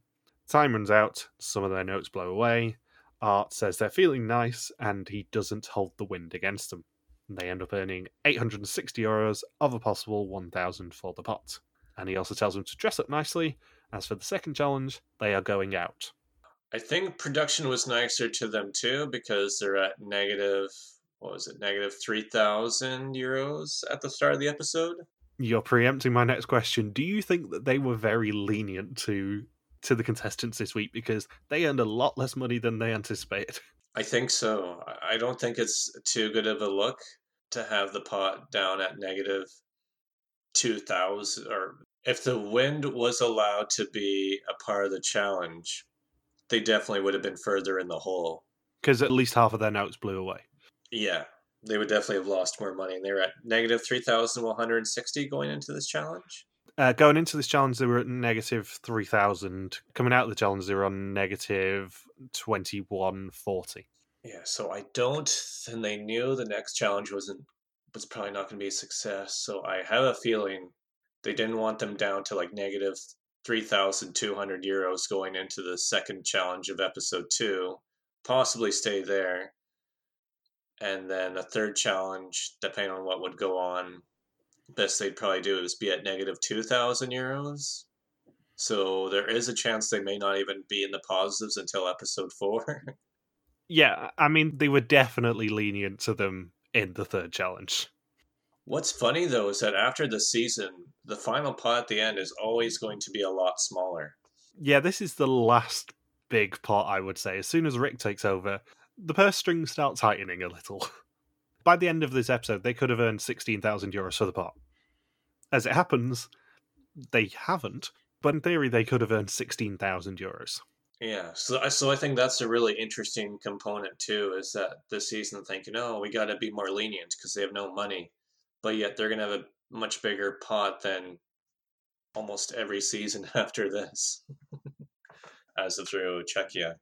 Time runs out, some of their notes blow away. Art says they're feeling nice, and he doesn't hold the wind against them. They end up earning 860 euros of a possible 1,000 for the pot. And he also tells them to dress up nicely. As for the second challenge, they are going out. I think production was nicer to them too because they're at negative what was it, negative 3,000 euros at the start of the episode. You're preempting my next question. Do you think that they were very lenient to to the contestants this week because they earned a lot less money than they anticipated? I think so. I don't think it's too good of a look to have the pot down at negative 2,000 or if the wind was allowed to be a part of the challenge, they definitely would have been further in the hole. Because at least half of their notes blew away. Yeah, they would definitely have lost more money. And they were at negative 3,160 going into this challenge. Uh, going into this challenge, they were at negative 3,000. Coming out of the challenge, they were on negative 2140. Yeah, so I don't, and they knew the next challenge wasn't, was probably not going to be a success. So I have a feeling they didn't want them down to like negative 3,200 euros going into the second challenge of episode two, possibly stay there and then a third challenge, depending on what would go on, best they'd probably do is be at negative two thousand euros. So there is a chance they may not even be in the positives until episode four. yeah, I mean they were definitely lenient to them in the third challenge. What's funny though is that after the season, the final pot at the end is always going to be a lot smaller. Yeah, this is the last big pot, I would say. As soon as Rik takes over, the purse strings start tightening a little. By the end of this episode, they could have earned 16,000 euros for the pot. As it happens, they haven't, but in theory, they could have earned 16,000 euros. Yeah, so I, so I think that's a really interesting component too. Is that this season thinking, oh, we got to be more lenient because they have no money, but yet they're gonna have a much bigger pot than almost every season after this, as of through Czechia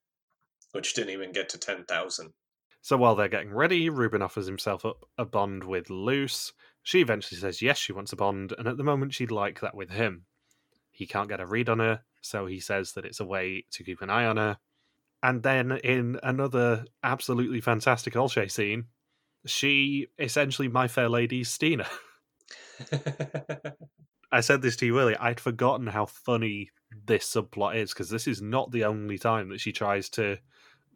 which didn't even get to 10,000. So while they're getting ready, Ruben offers himself up a bond with Loes. She eventually says yes, she wants a bond, and at the moment she'd like that with him. He can't get a read on her, so he says that it's a way to keep an eye on her. And then in another absolutely fantastic Olcay scene, she essentially My Fair Lady Stine. I said this to you earlier. I'd forgotten how funny this subplot is because this is not the only time that she tries to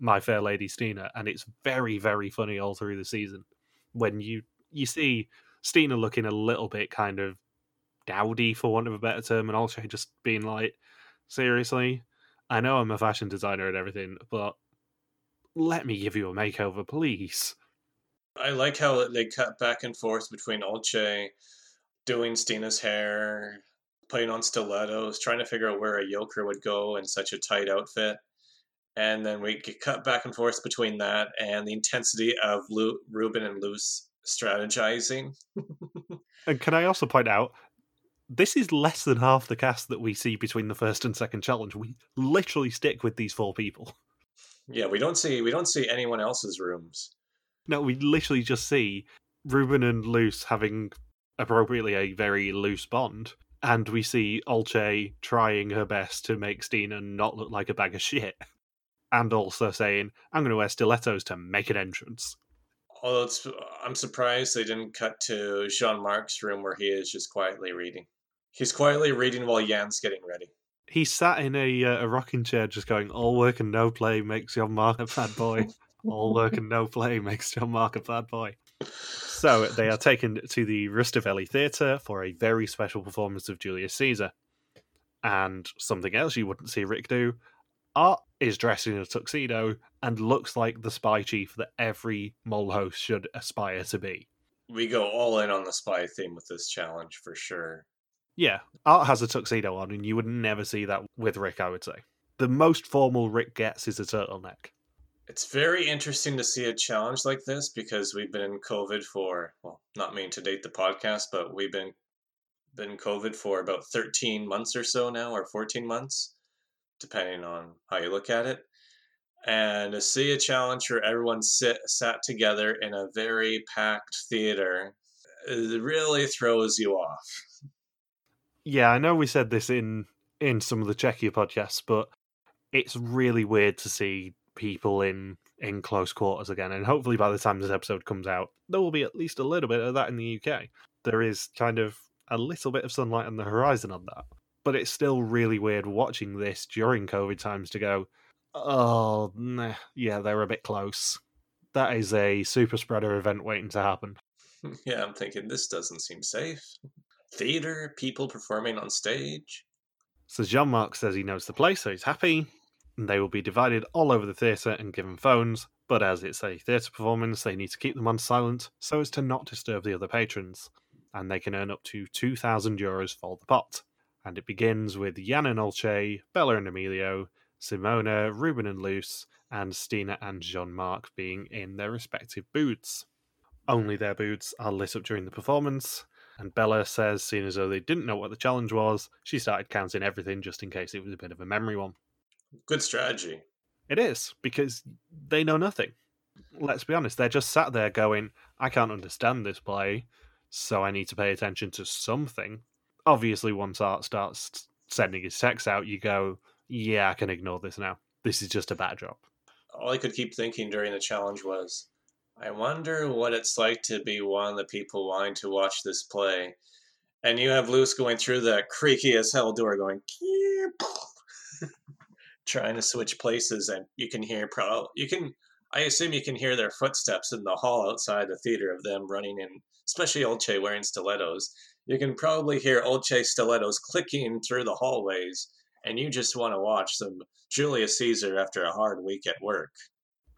my Fair Lady Stine, and it's very, very funny all through the season. When you you see Stine looking a little bit kind of dowdy, for want of a better term, and also just being like, seriously, I know I'm a fashion designer and everything, but let me give you a makeover, please. I like how they cut back and forth between Olcay doing Stine's hair, putting on stilettos, trying to figure out where a yoker would go in such a tight outfit. And then we get cut back and forth between that and the intensity of Lu- Ruben and Loes strategizing. And can I also point out, this is less than half the cast that we see between the first and second challenge. We literally stick with these four people. yeah, we don't see we don't see anyone else's rooms. No, we literally just see Ruben and Loes having appropriately a very loose bond, and we see Olcay trying her best to make Stine not look like a bag of shit, and also saying, "I'm going to wear stilettos to make an entrance." Although it's, I'm surprised they didn't cut to Jean Marc's room where he is just quietly reading. He's quietly reading while Jan's getting ready. He sat in a uh, a rocking chair, just going, "All work and no play makes Jean Marc a bad boy. All work and no play makes Jean Marc a bad boy." So they are taken to the Rustaveli Theatre for a very special performance of Julius Caesar. And something else you wouldn't see Rik do Art is dressed in a tuxedo and looks like the spy chief that every mole host should aspire to be. We go all in on the spy theme with this challenge for sure. Yeah, Art has a tuxedo on, and you would never see that with Rik, I would say. The most formal Rik gets is a turtleneck. It's very interesting to see a challenge like this because we've been in COVID for well, not meaning to date the podcast, but we've been been COVID for about 13 months or so now, or 14 months, depending on how you look at it. And to see a challenge where everyone sit sat together in a very packed theater, it really throws you off. Yeah, I know we said this in in some of the Czechia podcasts, but it's really weird to see people in in close quarters again. And hopefully, by the time this episode comes out, there will be at least a little bit of that in the UK. There is kind of a little bit of sunlight on the horizon on that, but it's still really weird watching this during COVID times to go, oh, nah, yeah, they're a bit close. That is a super spreader event waiting to happen. Hmm, yeah, I'm thinking this doesn't seem safe. Theater, people performing on stage. So Jean Marc says he knows the place, so he's happy. And they will be divided all over the theatre and given phones, but as it's a theatre performance, they need to keep them on silent so as to not disturb the other patrons. And they can earn up to 2,000 euros for the pot. And it begins with Jan and Olcay, Bella and Emilio, Simone, Ruben and Loes, and Stine and Jean Marc being in their respective booths. Only their booths are lit up during the performance, and Bella says, seeing as though they didn't know what the challenge was, she started counting everything just in case it was a bit of a memory one. Good strategy. It is, because they know nothing. Let's be honest, they're just sat there going, I can't understand this play, so I need to pay attention to something. Obviously, once Art starts sending his texts out, you go, Yeah, I can ignore this now. This is just a backdrop. All I could keep thinking during the challenge was, I wonder what it's like to be one of the people wanting to watch this play. And you have Loes going through that creaky as hell door going, trying to switch places, and you can hear, pro- you can, I assume you can hear their footsteps in the hall outside the theater of them running in, especially Olcay wearing stilettos. You can probably hear Olcay stilettos clicking through the hallways, and you just want to watch some Julius Caesar after a hard week at work.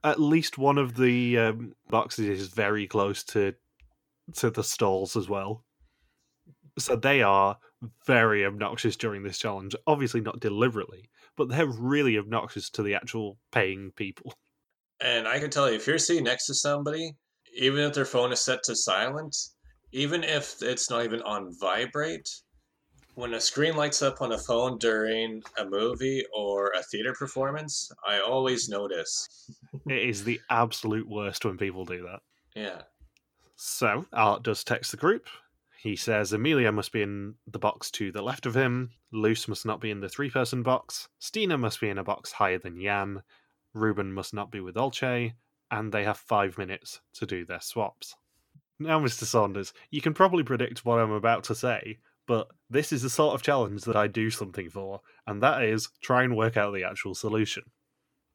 At least one of the um, boxes is very close to to the stalls as well. So they are very obnoxious during this challenge. Obviously, not deliberately, but they're really obnoxious to the actual paying people. And I can tell you, if you're sitting next to somebody, even if their phone is set to silent, even if it's not even on vibrate, when a screen lights up on a phone during a movie or a theater performance, I always notice. it is the absolute worst when people do that. Yeah. So, Art does text the group. He says Emilio must be in the box to the left of him, Loes must not be in the three person box, Stine must be in a box higher than Jan, Ruben must not be with Olcay, and they have five minutes to do their swaps. Now, Mr. Saunders, you can probably predict what I'm about to say, but this is the sort of challenge that I do something for, and that is try and work out the actual solution.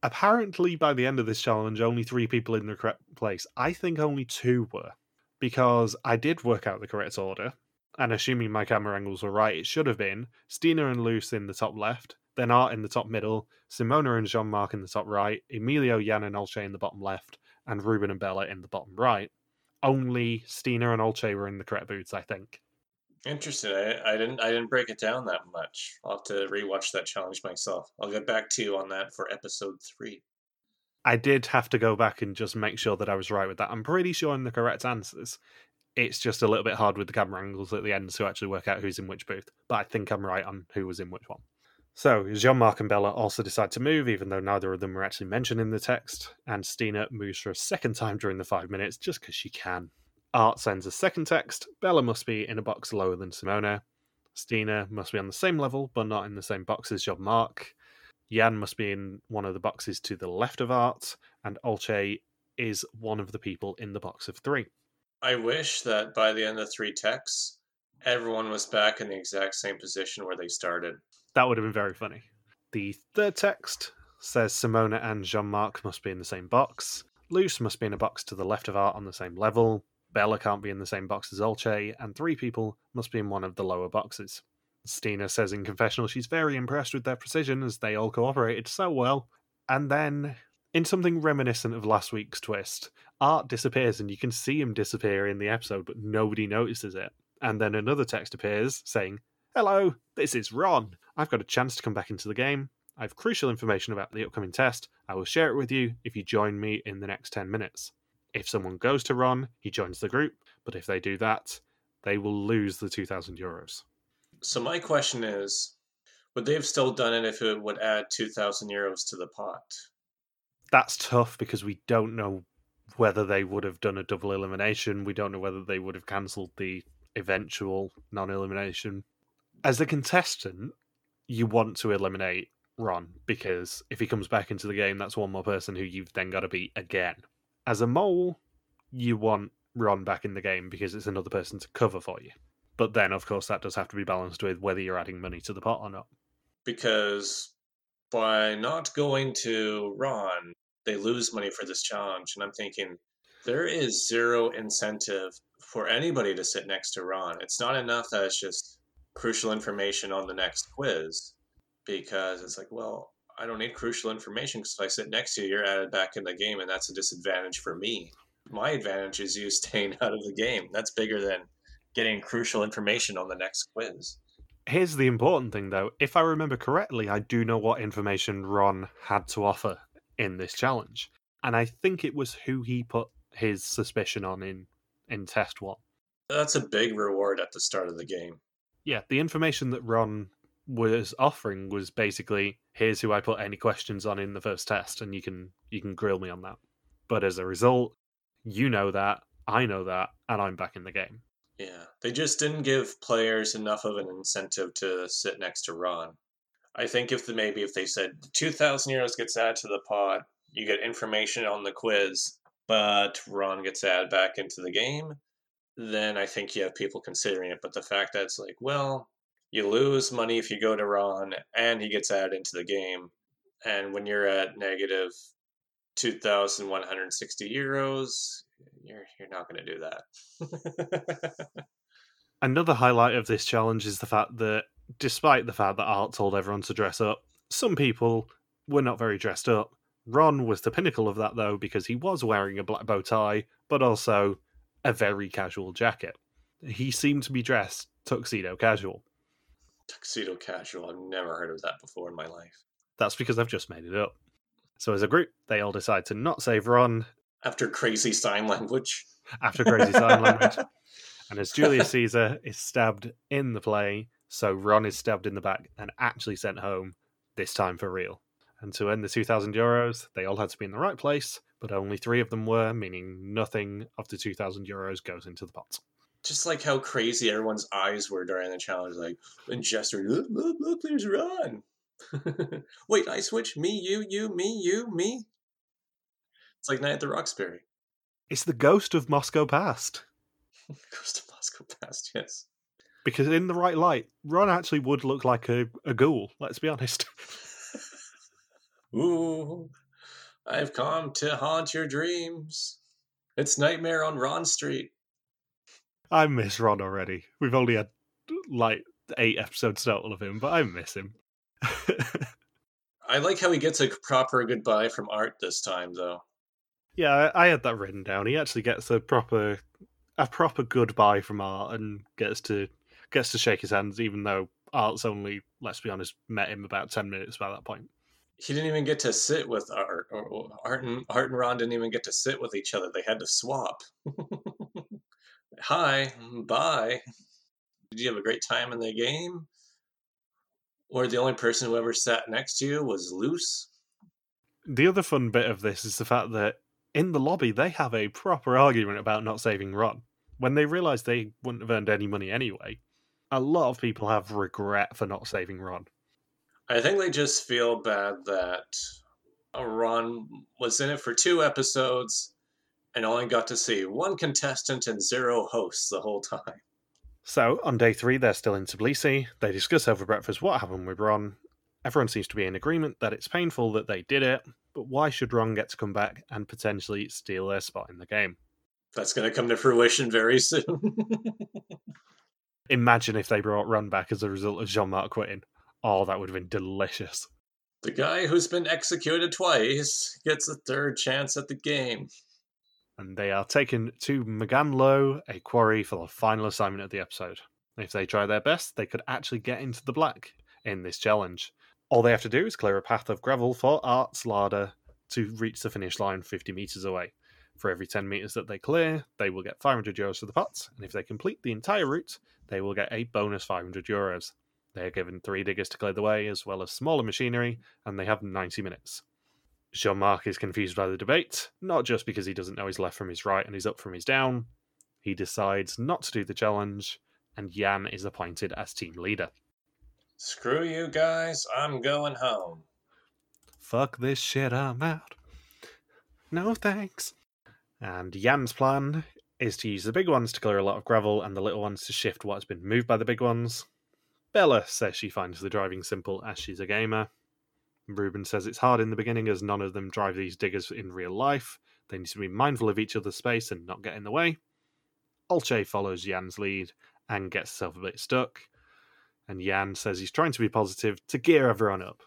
Apparently, by the end of this challenge, only three people in the correct place. I think only two were, because I did work out the correct order, and assuming my camera angles were right, it should have been Stine and Loes in the top left, then Art in the top middle, Simone and Jean Marc in the top right, Emilio, Jan, and Olcay in the bottom left, and Ruben and Bella in the bottom right. only Stine and Olcay were in the correct booths, I think. Interesting. I, I didn't I didn't break it down that much. I'll have to rewatch that challenge myself. I'll get back to you on that for episode three. I did have to go back and just make sure that I was right with that. I'm pretty sure in the correct answers. It's just a little bit hard with the camera angles at the end to actually work out who's in which booth. But I think I'm right on who was in which one. So Jean Marc and Bella also decide to move, even though neither of them were actually mentioned in the text. And Stine moves for a second time during the five minutes just because she can. Art sends a second text. Bella must be in a box lower than Simone. Stine must be on the same level, but not in the same box as Jean Marc. Jan must be in one of the boxes to the left of Art, and Olcay is one of the people in the box of three. I wish that by the end of three texts, everyone was back in the exact same position where they started. That would have been very funny. The third text says Simone and Jean Marc must be in the same box. Loes must be in a box to the left of Art on the same level. Bella can't be in the same box as Olcay, and three people must be in one of the lower boxes. Stine says in confessional she's very impressed with their precision as they all cooperated so well. And then, in something reminiscent of last week's twist, Art disappears and you can see him disappear in the episode, but nobody notices it. And then another text appears saying, Hello, this is Ron. I've got a chance to come back into the game. I have crucial information about the upcoming test. I will share it with you if you join me in the next 10 minutes. If someone goes to Ron, he joins the group, but if they do that, they will lose the 2,000 euros. So my question is, would they have still done it if it would add two thousand euros to the pot? That's tough because we don't know whether they would have done a double elimination. We don't know whether they would have cancelled the eventual non elimination. As a contestant, you want to eliminate Ron because if he comes back into the game, that's one more person who you've then got to beat again. As a mole, you want Ron back in the game because it's another person to cover for you. But then, of course, that does have to be balanced with whether you're adding money to the pot or not. Because by not going to Ron, they lose money for this challenge. And I'm thinking, there is zero incentive for anybody to sit next to Ron. It's not enough that it's just crucial information on the next quiz because it's like, well, I don't need crucial information because if I sit next to you, you're added back in the game, and that's a disadvantage for me. My advantage is you staying out of the game. That's bigger than getting crucial information on the next quiz. Here's the important thing, though. If I remember correctly, I do know what information Ron had to offer in this challenge, and I think it was who he put his suspicion on in in test one. That's a big reward at the start of the game. Yeah, the information that Ron was offering was basically here's who I put any questions on in the first test, and you can you can grill me on that. But as a result, you know that, I know that, and I'm back in the game. Yeah, they just didn't give players enough of an incentive to sit next to Ron. I think if the, maybe if they said two thousand euros gets added to the pot, you get information on the quiz, but Ron gets added back into the game, then I think you have people considering it. But the fact that it's like, well, you lose money if you go to Ron, and he gets added into the game, and when you're at negative two thousand one hundred sixty euros, you're you're not going to do that. Another highlight of this challenge is the fact that, despite the fact that Art told everyone to dress up, some people were not very dressed up. Ron was the pinnacle of that, though, because he was wearing a black bow tie, but also a very casual jacket. He seemed to be dressed tuxedo casual. Tuxedo casual. I've never heard of that before in my life. That's because I've just made it up. So, as a group, they all decide to not save Ron After crazy sign language. after crazy sign language. And as Julius Caesar is stabbed in the play, so Ron is stabbed in the back and actually sent home, this time for real. And to earn the 2,000 euros, they all had to be in the right place, but only three of them were, meaning nothing of the 2,000 euros goes into the pot. Just like how crazy everyone's eyes were during the challenge, like and gesturing, look, look, look, there's Ron. Wait, I switch me, you, you, me, you, me. It's like Night at the Roxbury. It's the ghost of Moscow past. Goes to Moscow past, yes. Because in the right light, Ron actually would look like a, a ghoul, let's be honest. Ooh, I've come to haunt your dreams. It's Nightmare on Ron Street. I miss Ron already. We've only had like eight episodes total of him, but I miss him. I like how he gets a proper goodbye from Art this time, though. Yeah, I, I had that written down. He actually gets a proper a proper goodbye from Art and gets to gets to shake his hands, even though Art's only, let's be honest, met him about ten minutes by that point. He didn't even get to sit with Art. Art and Art and Ron didn't even get to sit with each other. They had to swap. Hi, mm, bye. Did you have a great time in the game? Or the only person who ever sat next to you was loose? The other fun bit of this is the fact that in the lobby they have a proper argument about not saving Ron. When they realise they wouldn't have earned any money anyway, a lot of people have regret for not saving Ron. I think they just feel bad that uh, Ron was in it for two episodes and only got to see one contestant and zero hosts the whole time. So, on day three, they're still in Tbilisi. They discuss over breakfast what happened with Ron. Everyone seems to be in agreement that it's painful that they did it, but why should Ron get to come back and potentially steal their spot in the game? That's going to come to fruition very soon. Imagine if they brought Ron back as a result of Jean Marc quitting. Oh, that would have been delicious. The guy who's been executed twice gets a third chance at the game. And they are taken to Magan Lo, a quarry, for the final assignment of the episode. If they try their best, they could actually get into the black in this challenge. All they have to do is clear a path of gravel for Art's Larder to reach the finish line 50 metres away. For every 10 metres that they clear, they will get 500 euros for the pots, and if they complete the entire route, they will get a bonus 500 euros. They are given three diggers to clear the way, as well as smaller machinery, and they have 90 minutes. Jean Marc is confused by the debate, not just because he doesn't know his left from his right and his up from his down. He decides not to do the challenge, and Jan is appointed as team leader. Screw you guys, I'm going home. Fuck this shit, I'm out. No thanks. And Jan's plan is to use the big ones to clear a lot of gravel and the little ones to shift what has been moved by the big ones. Bella says she finds the driving simple as she's a gamer. Ruben says it's hard in the beginning as none of them drive these diggers in real life. They need to be mindful of each other's space and not get in the way. Olcay follows Jan's lead and gets herself a bit stuck. And Jan says he's trying to be positive to gear everyone up.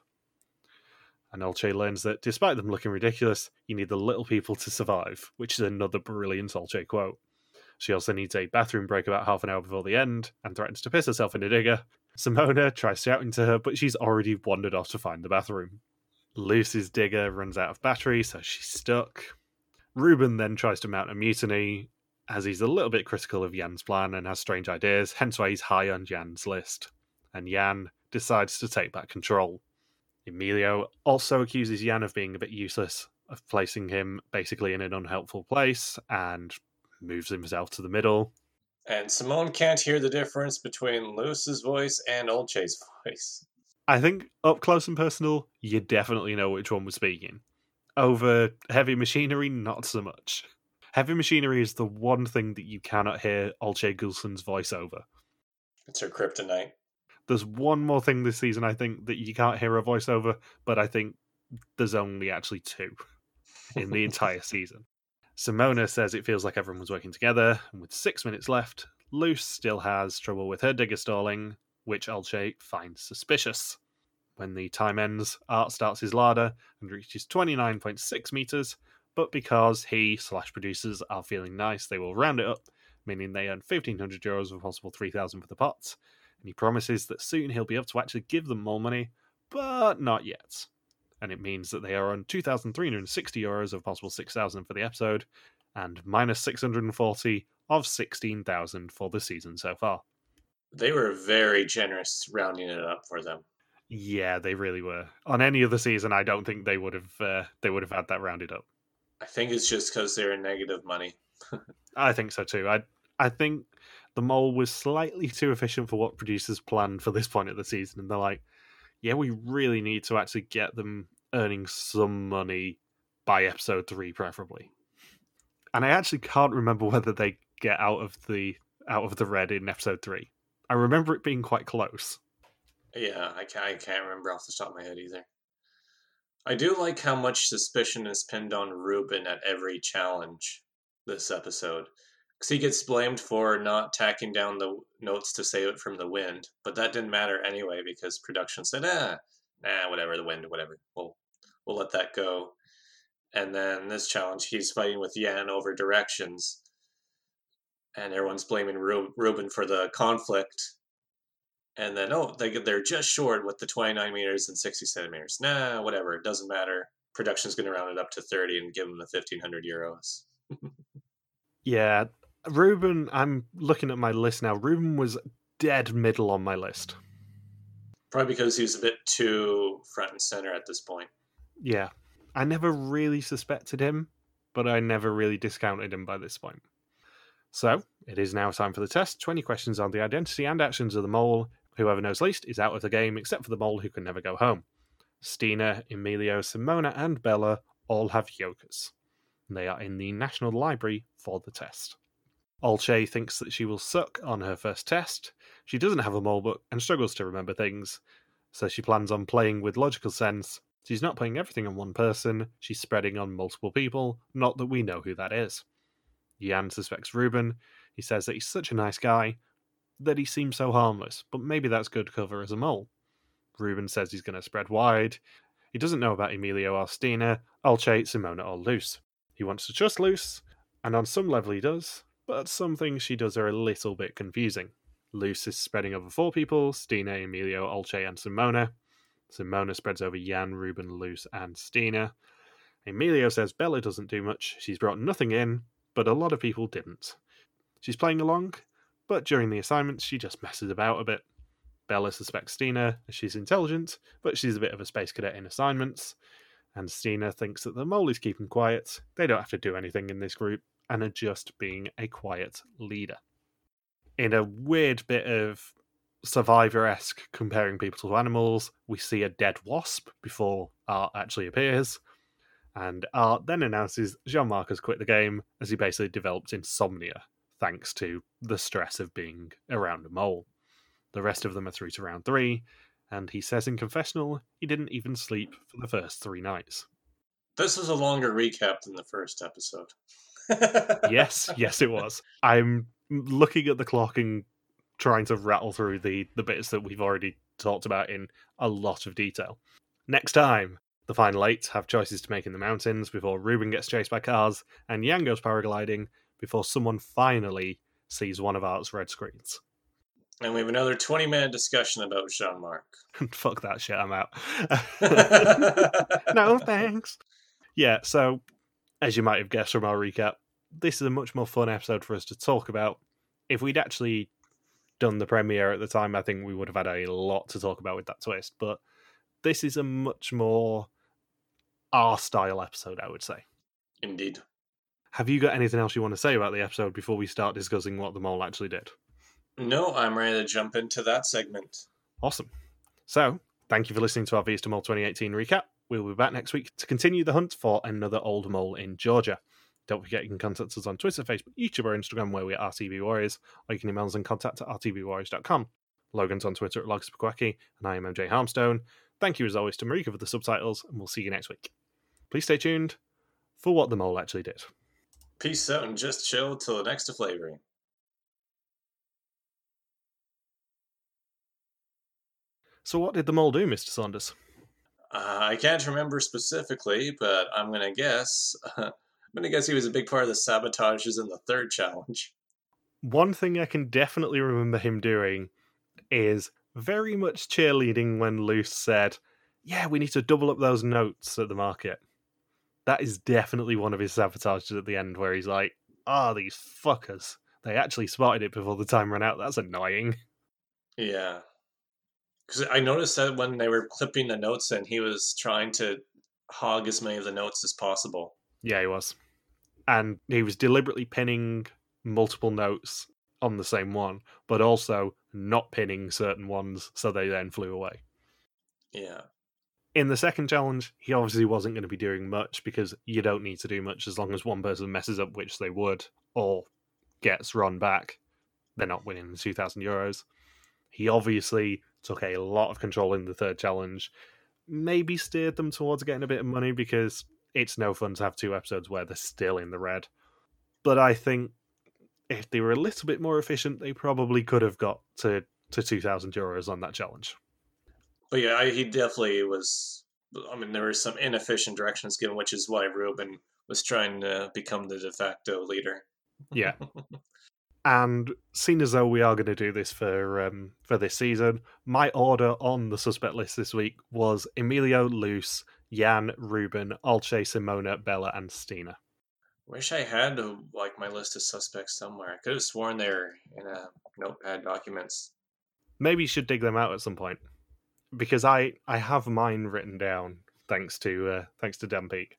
And Olcay learns that despite them looking ridiculous, you need the little people to survive, which is another brilliant Olcay quote. She also needs a bathroom break about half an hour before the end and threatens to piss herself in a digger. Simone tries shouting to her, but she's already wandered off to find the bathroom. Loes's digger runs out of battery, so she's stuck. Ruben then tries to mount a mutiny, as he's a little bit critical of Jan's plan and has strange ideas, hence why he's high on Jan's list. And Jan decides to take back control. Emilio also accuses Jan of being a bit useless, of placing him basically in an unhelpful place, and moves himself to the middle. And Simone can't hear the difference between Loes's voice and Olcay's voice. I think up close and personal, you definitely know which one was speaking. Over heavy machinery, not so much. Heavy machinery is the one thing that you cannot hear Olcay Gülşen's voice over. It's her kryptonite. There's one more thing this season I think that you can't hear a voiceover, but I think there's only actually two in the entire season. Simone says it feels like everyone was working together, and with six minutes left, Loes still has trouble with her digger stalling, which Olcay finds suspicious. When the time ends, Art starts his larder and reaches 29.6 meters, but because he slash producers are feeling nice, they will round it up, meaning they earn 1500 euros of possible 3000 for the pots. And he promises that soon he'll be able to actually give them more money, but not yet. And it means that they are on 2,360 euros of possible 6,000 for the episode, and minus 640 of 16,000 for the season so far. They were very generous rounding it up for them. Yeah, they really were. On any other season, I don't think they would have uh, they would have had that rounded up. I think it's just because they're in negative money. I think so too. I I think the mole was slightly too efficient for what producers planned for this point of the season, and they're like, "Yeah, we really need to actually get them earning some money by episode three, preferably." And I actually can't remember whether they get out of the out of the red in episode three. I remember it being quite close. Yeah, I can't, I can't remember off the top of my head either. I do like how much suspicion is pinned on Ruben at every challenge this episode. Because he gets blamed for not tacking down the notes to save it from the wind, but that didn't matter anyway because production said, ah, nah, whatever, the wind, whatever. We'll, we'll let that go. And then this challenge, he's fighting with Jan over directions. And everyone's blaming Ru- Ruben for the conflict. And then, oh, they, they're just short with the 29 meters and 60 centimeters. Nah, whatever. It doesn't matter. Production's going to round it up to 30 and give them the 1,500 euros. yeah. Ruben, I'm looking at my list now. Ruben was dead middle on my list. Probably because he was a bit too front and center at this point. Yeah. I never really suspected him, but I never really discounted him by this point. So, it is now time for the test 20 questions on the identity and actions of the mole. Whoever knows least is out of the game, except for the mole who can never go home. Stine, Emilio, Simone, and Bella all have yokas. They are in the National Library for the test. Olcay thinks that she will suck on her first test. She doesn't have a mole book and struggles to remember things, so she plans on playing with logical sense. She's not putting everything on one person, she's spreading on multiple people, not that we know who that is. Jan suspects Ruben. He says that he's such a nice guy, that he seems so harmless, but maybe that's good cover as a mole. Ruben says he's going to spread wide. He doesn't know about Emilio or Stine, Olcay, Simone, or Loes. He wants to trust Loes, and on some level he does, but some things she does are a little bit confusing. Loes is spreading over four people Stine, Emilio, Olcay, and Simone. Simone spreads over Jan, Ruben, Loes, and Stine. Emilio says Bella doesn't do much. She's brought nothing in, but a lot of people didn't. She's playing along, but during the assignments, she just messes about a bit. Bella suspects Stine as she's intelligent, but she's a bit of a space cadet in assignments. And Stine thinks that the mole is keeping quiet. They don't have to do anything in this group and are just being a quiet leader. In a weird bit of survivor esque comparing people to animals, we see a dead wasp before Art actually appears. And Art then announces Jean Marc has quit the game as he basically developed insomnia thanks to the stress of being around a mole. The rest of them are through to round three, and he says in confessional he didn't even sleep for the first three nights. This is a longer recap than the first episode. yes, yes, it was. I'm looking at the clock and trying to rattle through the, the bits that we've already talked about in a lot of detail. Next time, the final eight have choices to make in the mountains before Ruben gets chased by cars and Jan goes paragliding before someone finally sees one of Art's red screens. And we have another 20 minute discussion about Jean Marc. Fuck that shit, I'm out. no, thanks. Yeah, so as you might have guessed from our recap, this is a much more fun episode for us to talk about. If we'd actually done the premiere at the time, I think we would have had a lot to talk about with that twist. But this is a much more our style episode, I would say. Indeed. Have you got anything else you want to say about the episode before we start discussing what the mole actually did? No, I'm ready to jump into that segment. Awesome. So, thank you for listening to our Wie is de Mol 2018 recap. We'll be back next week to continue the hunt for another old mole in Georgia. Don't forget you can contact us on Twitter, Facebook, YouTube, or Instagram where we are RTV Warriors, or you can email us and contact at rtvwarriors.com. Logan's on Twitter at Logspequacky, and I am MJ Harmstone. Thank you as always to Marika for the subtitles, and we'll see you next week. Please stay tuned for what the mole actually did. Peace out and just chill till the next flavoring. So, what did the mole do, Mr. Saunders? Uh, I can't remember specifically, but I'm gonna guess. I'm gonna guess he was a big part of the sabotages in the third challenge. One thing I can definitely remember him doing is very much cheerleading when Loes said, "Yeah, we need to double up those notes at the market." that is definitely one of his sabotages at the end where he's like, ah, oh, these fuckers. They actually spotted it before the time ran out. That's annoying. Yeah. Because I noticed that when they were clipping the notes and he was trying to hog as many of the notes as possible. Yeah, he was. And he was deliberately pinning multiple notes on the same one, but also not pinning certain ones so they then flew away. Yeah in the second challenge, he obviously wasn't going to be doing much because you don't need to do much as long as one person messes up, which they would, or gets run back. They're not winning the 2,000 euros. He obviously took a lot of control in the third challenge, maybe steered them towards getting a bit of money because it's no fun to have two episodes where they're still in the red. But I think if they were a little bit more efficient, they probably could have got to, to 2,000 euros on that challenge but yeah, I, he definitely was I mean, there were some inefficient directions given, which is why Ruben was trying to become the de facto leader. Yeah. and seeing as though we are going to do this for um, for this season, my order on the suspect list this week was Emilio, Loes, Jan, Ruben, Olcay, Simone, Bella, and Stine. Wish I had uh, like my list of suspects somewhere. I could have sworn they're in a notepad documents. Maybe you should dig them out at some point because I I have mine written down thanks to uh, thanks to Dan Peak.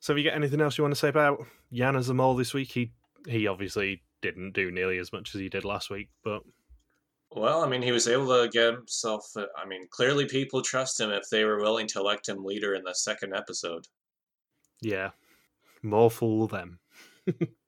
So, have you got anything else you want to say about Jan as a mole this week? He he obviously didn't do nearly as much as he did last week, but well, I mean, he was able to get himself. Uh, I mean, clearly people trust him if they were willing to elect him leader in the second episode. Yeah, more fool them.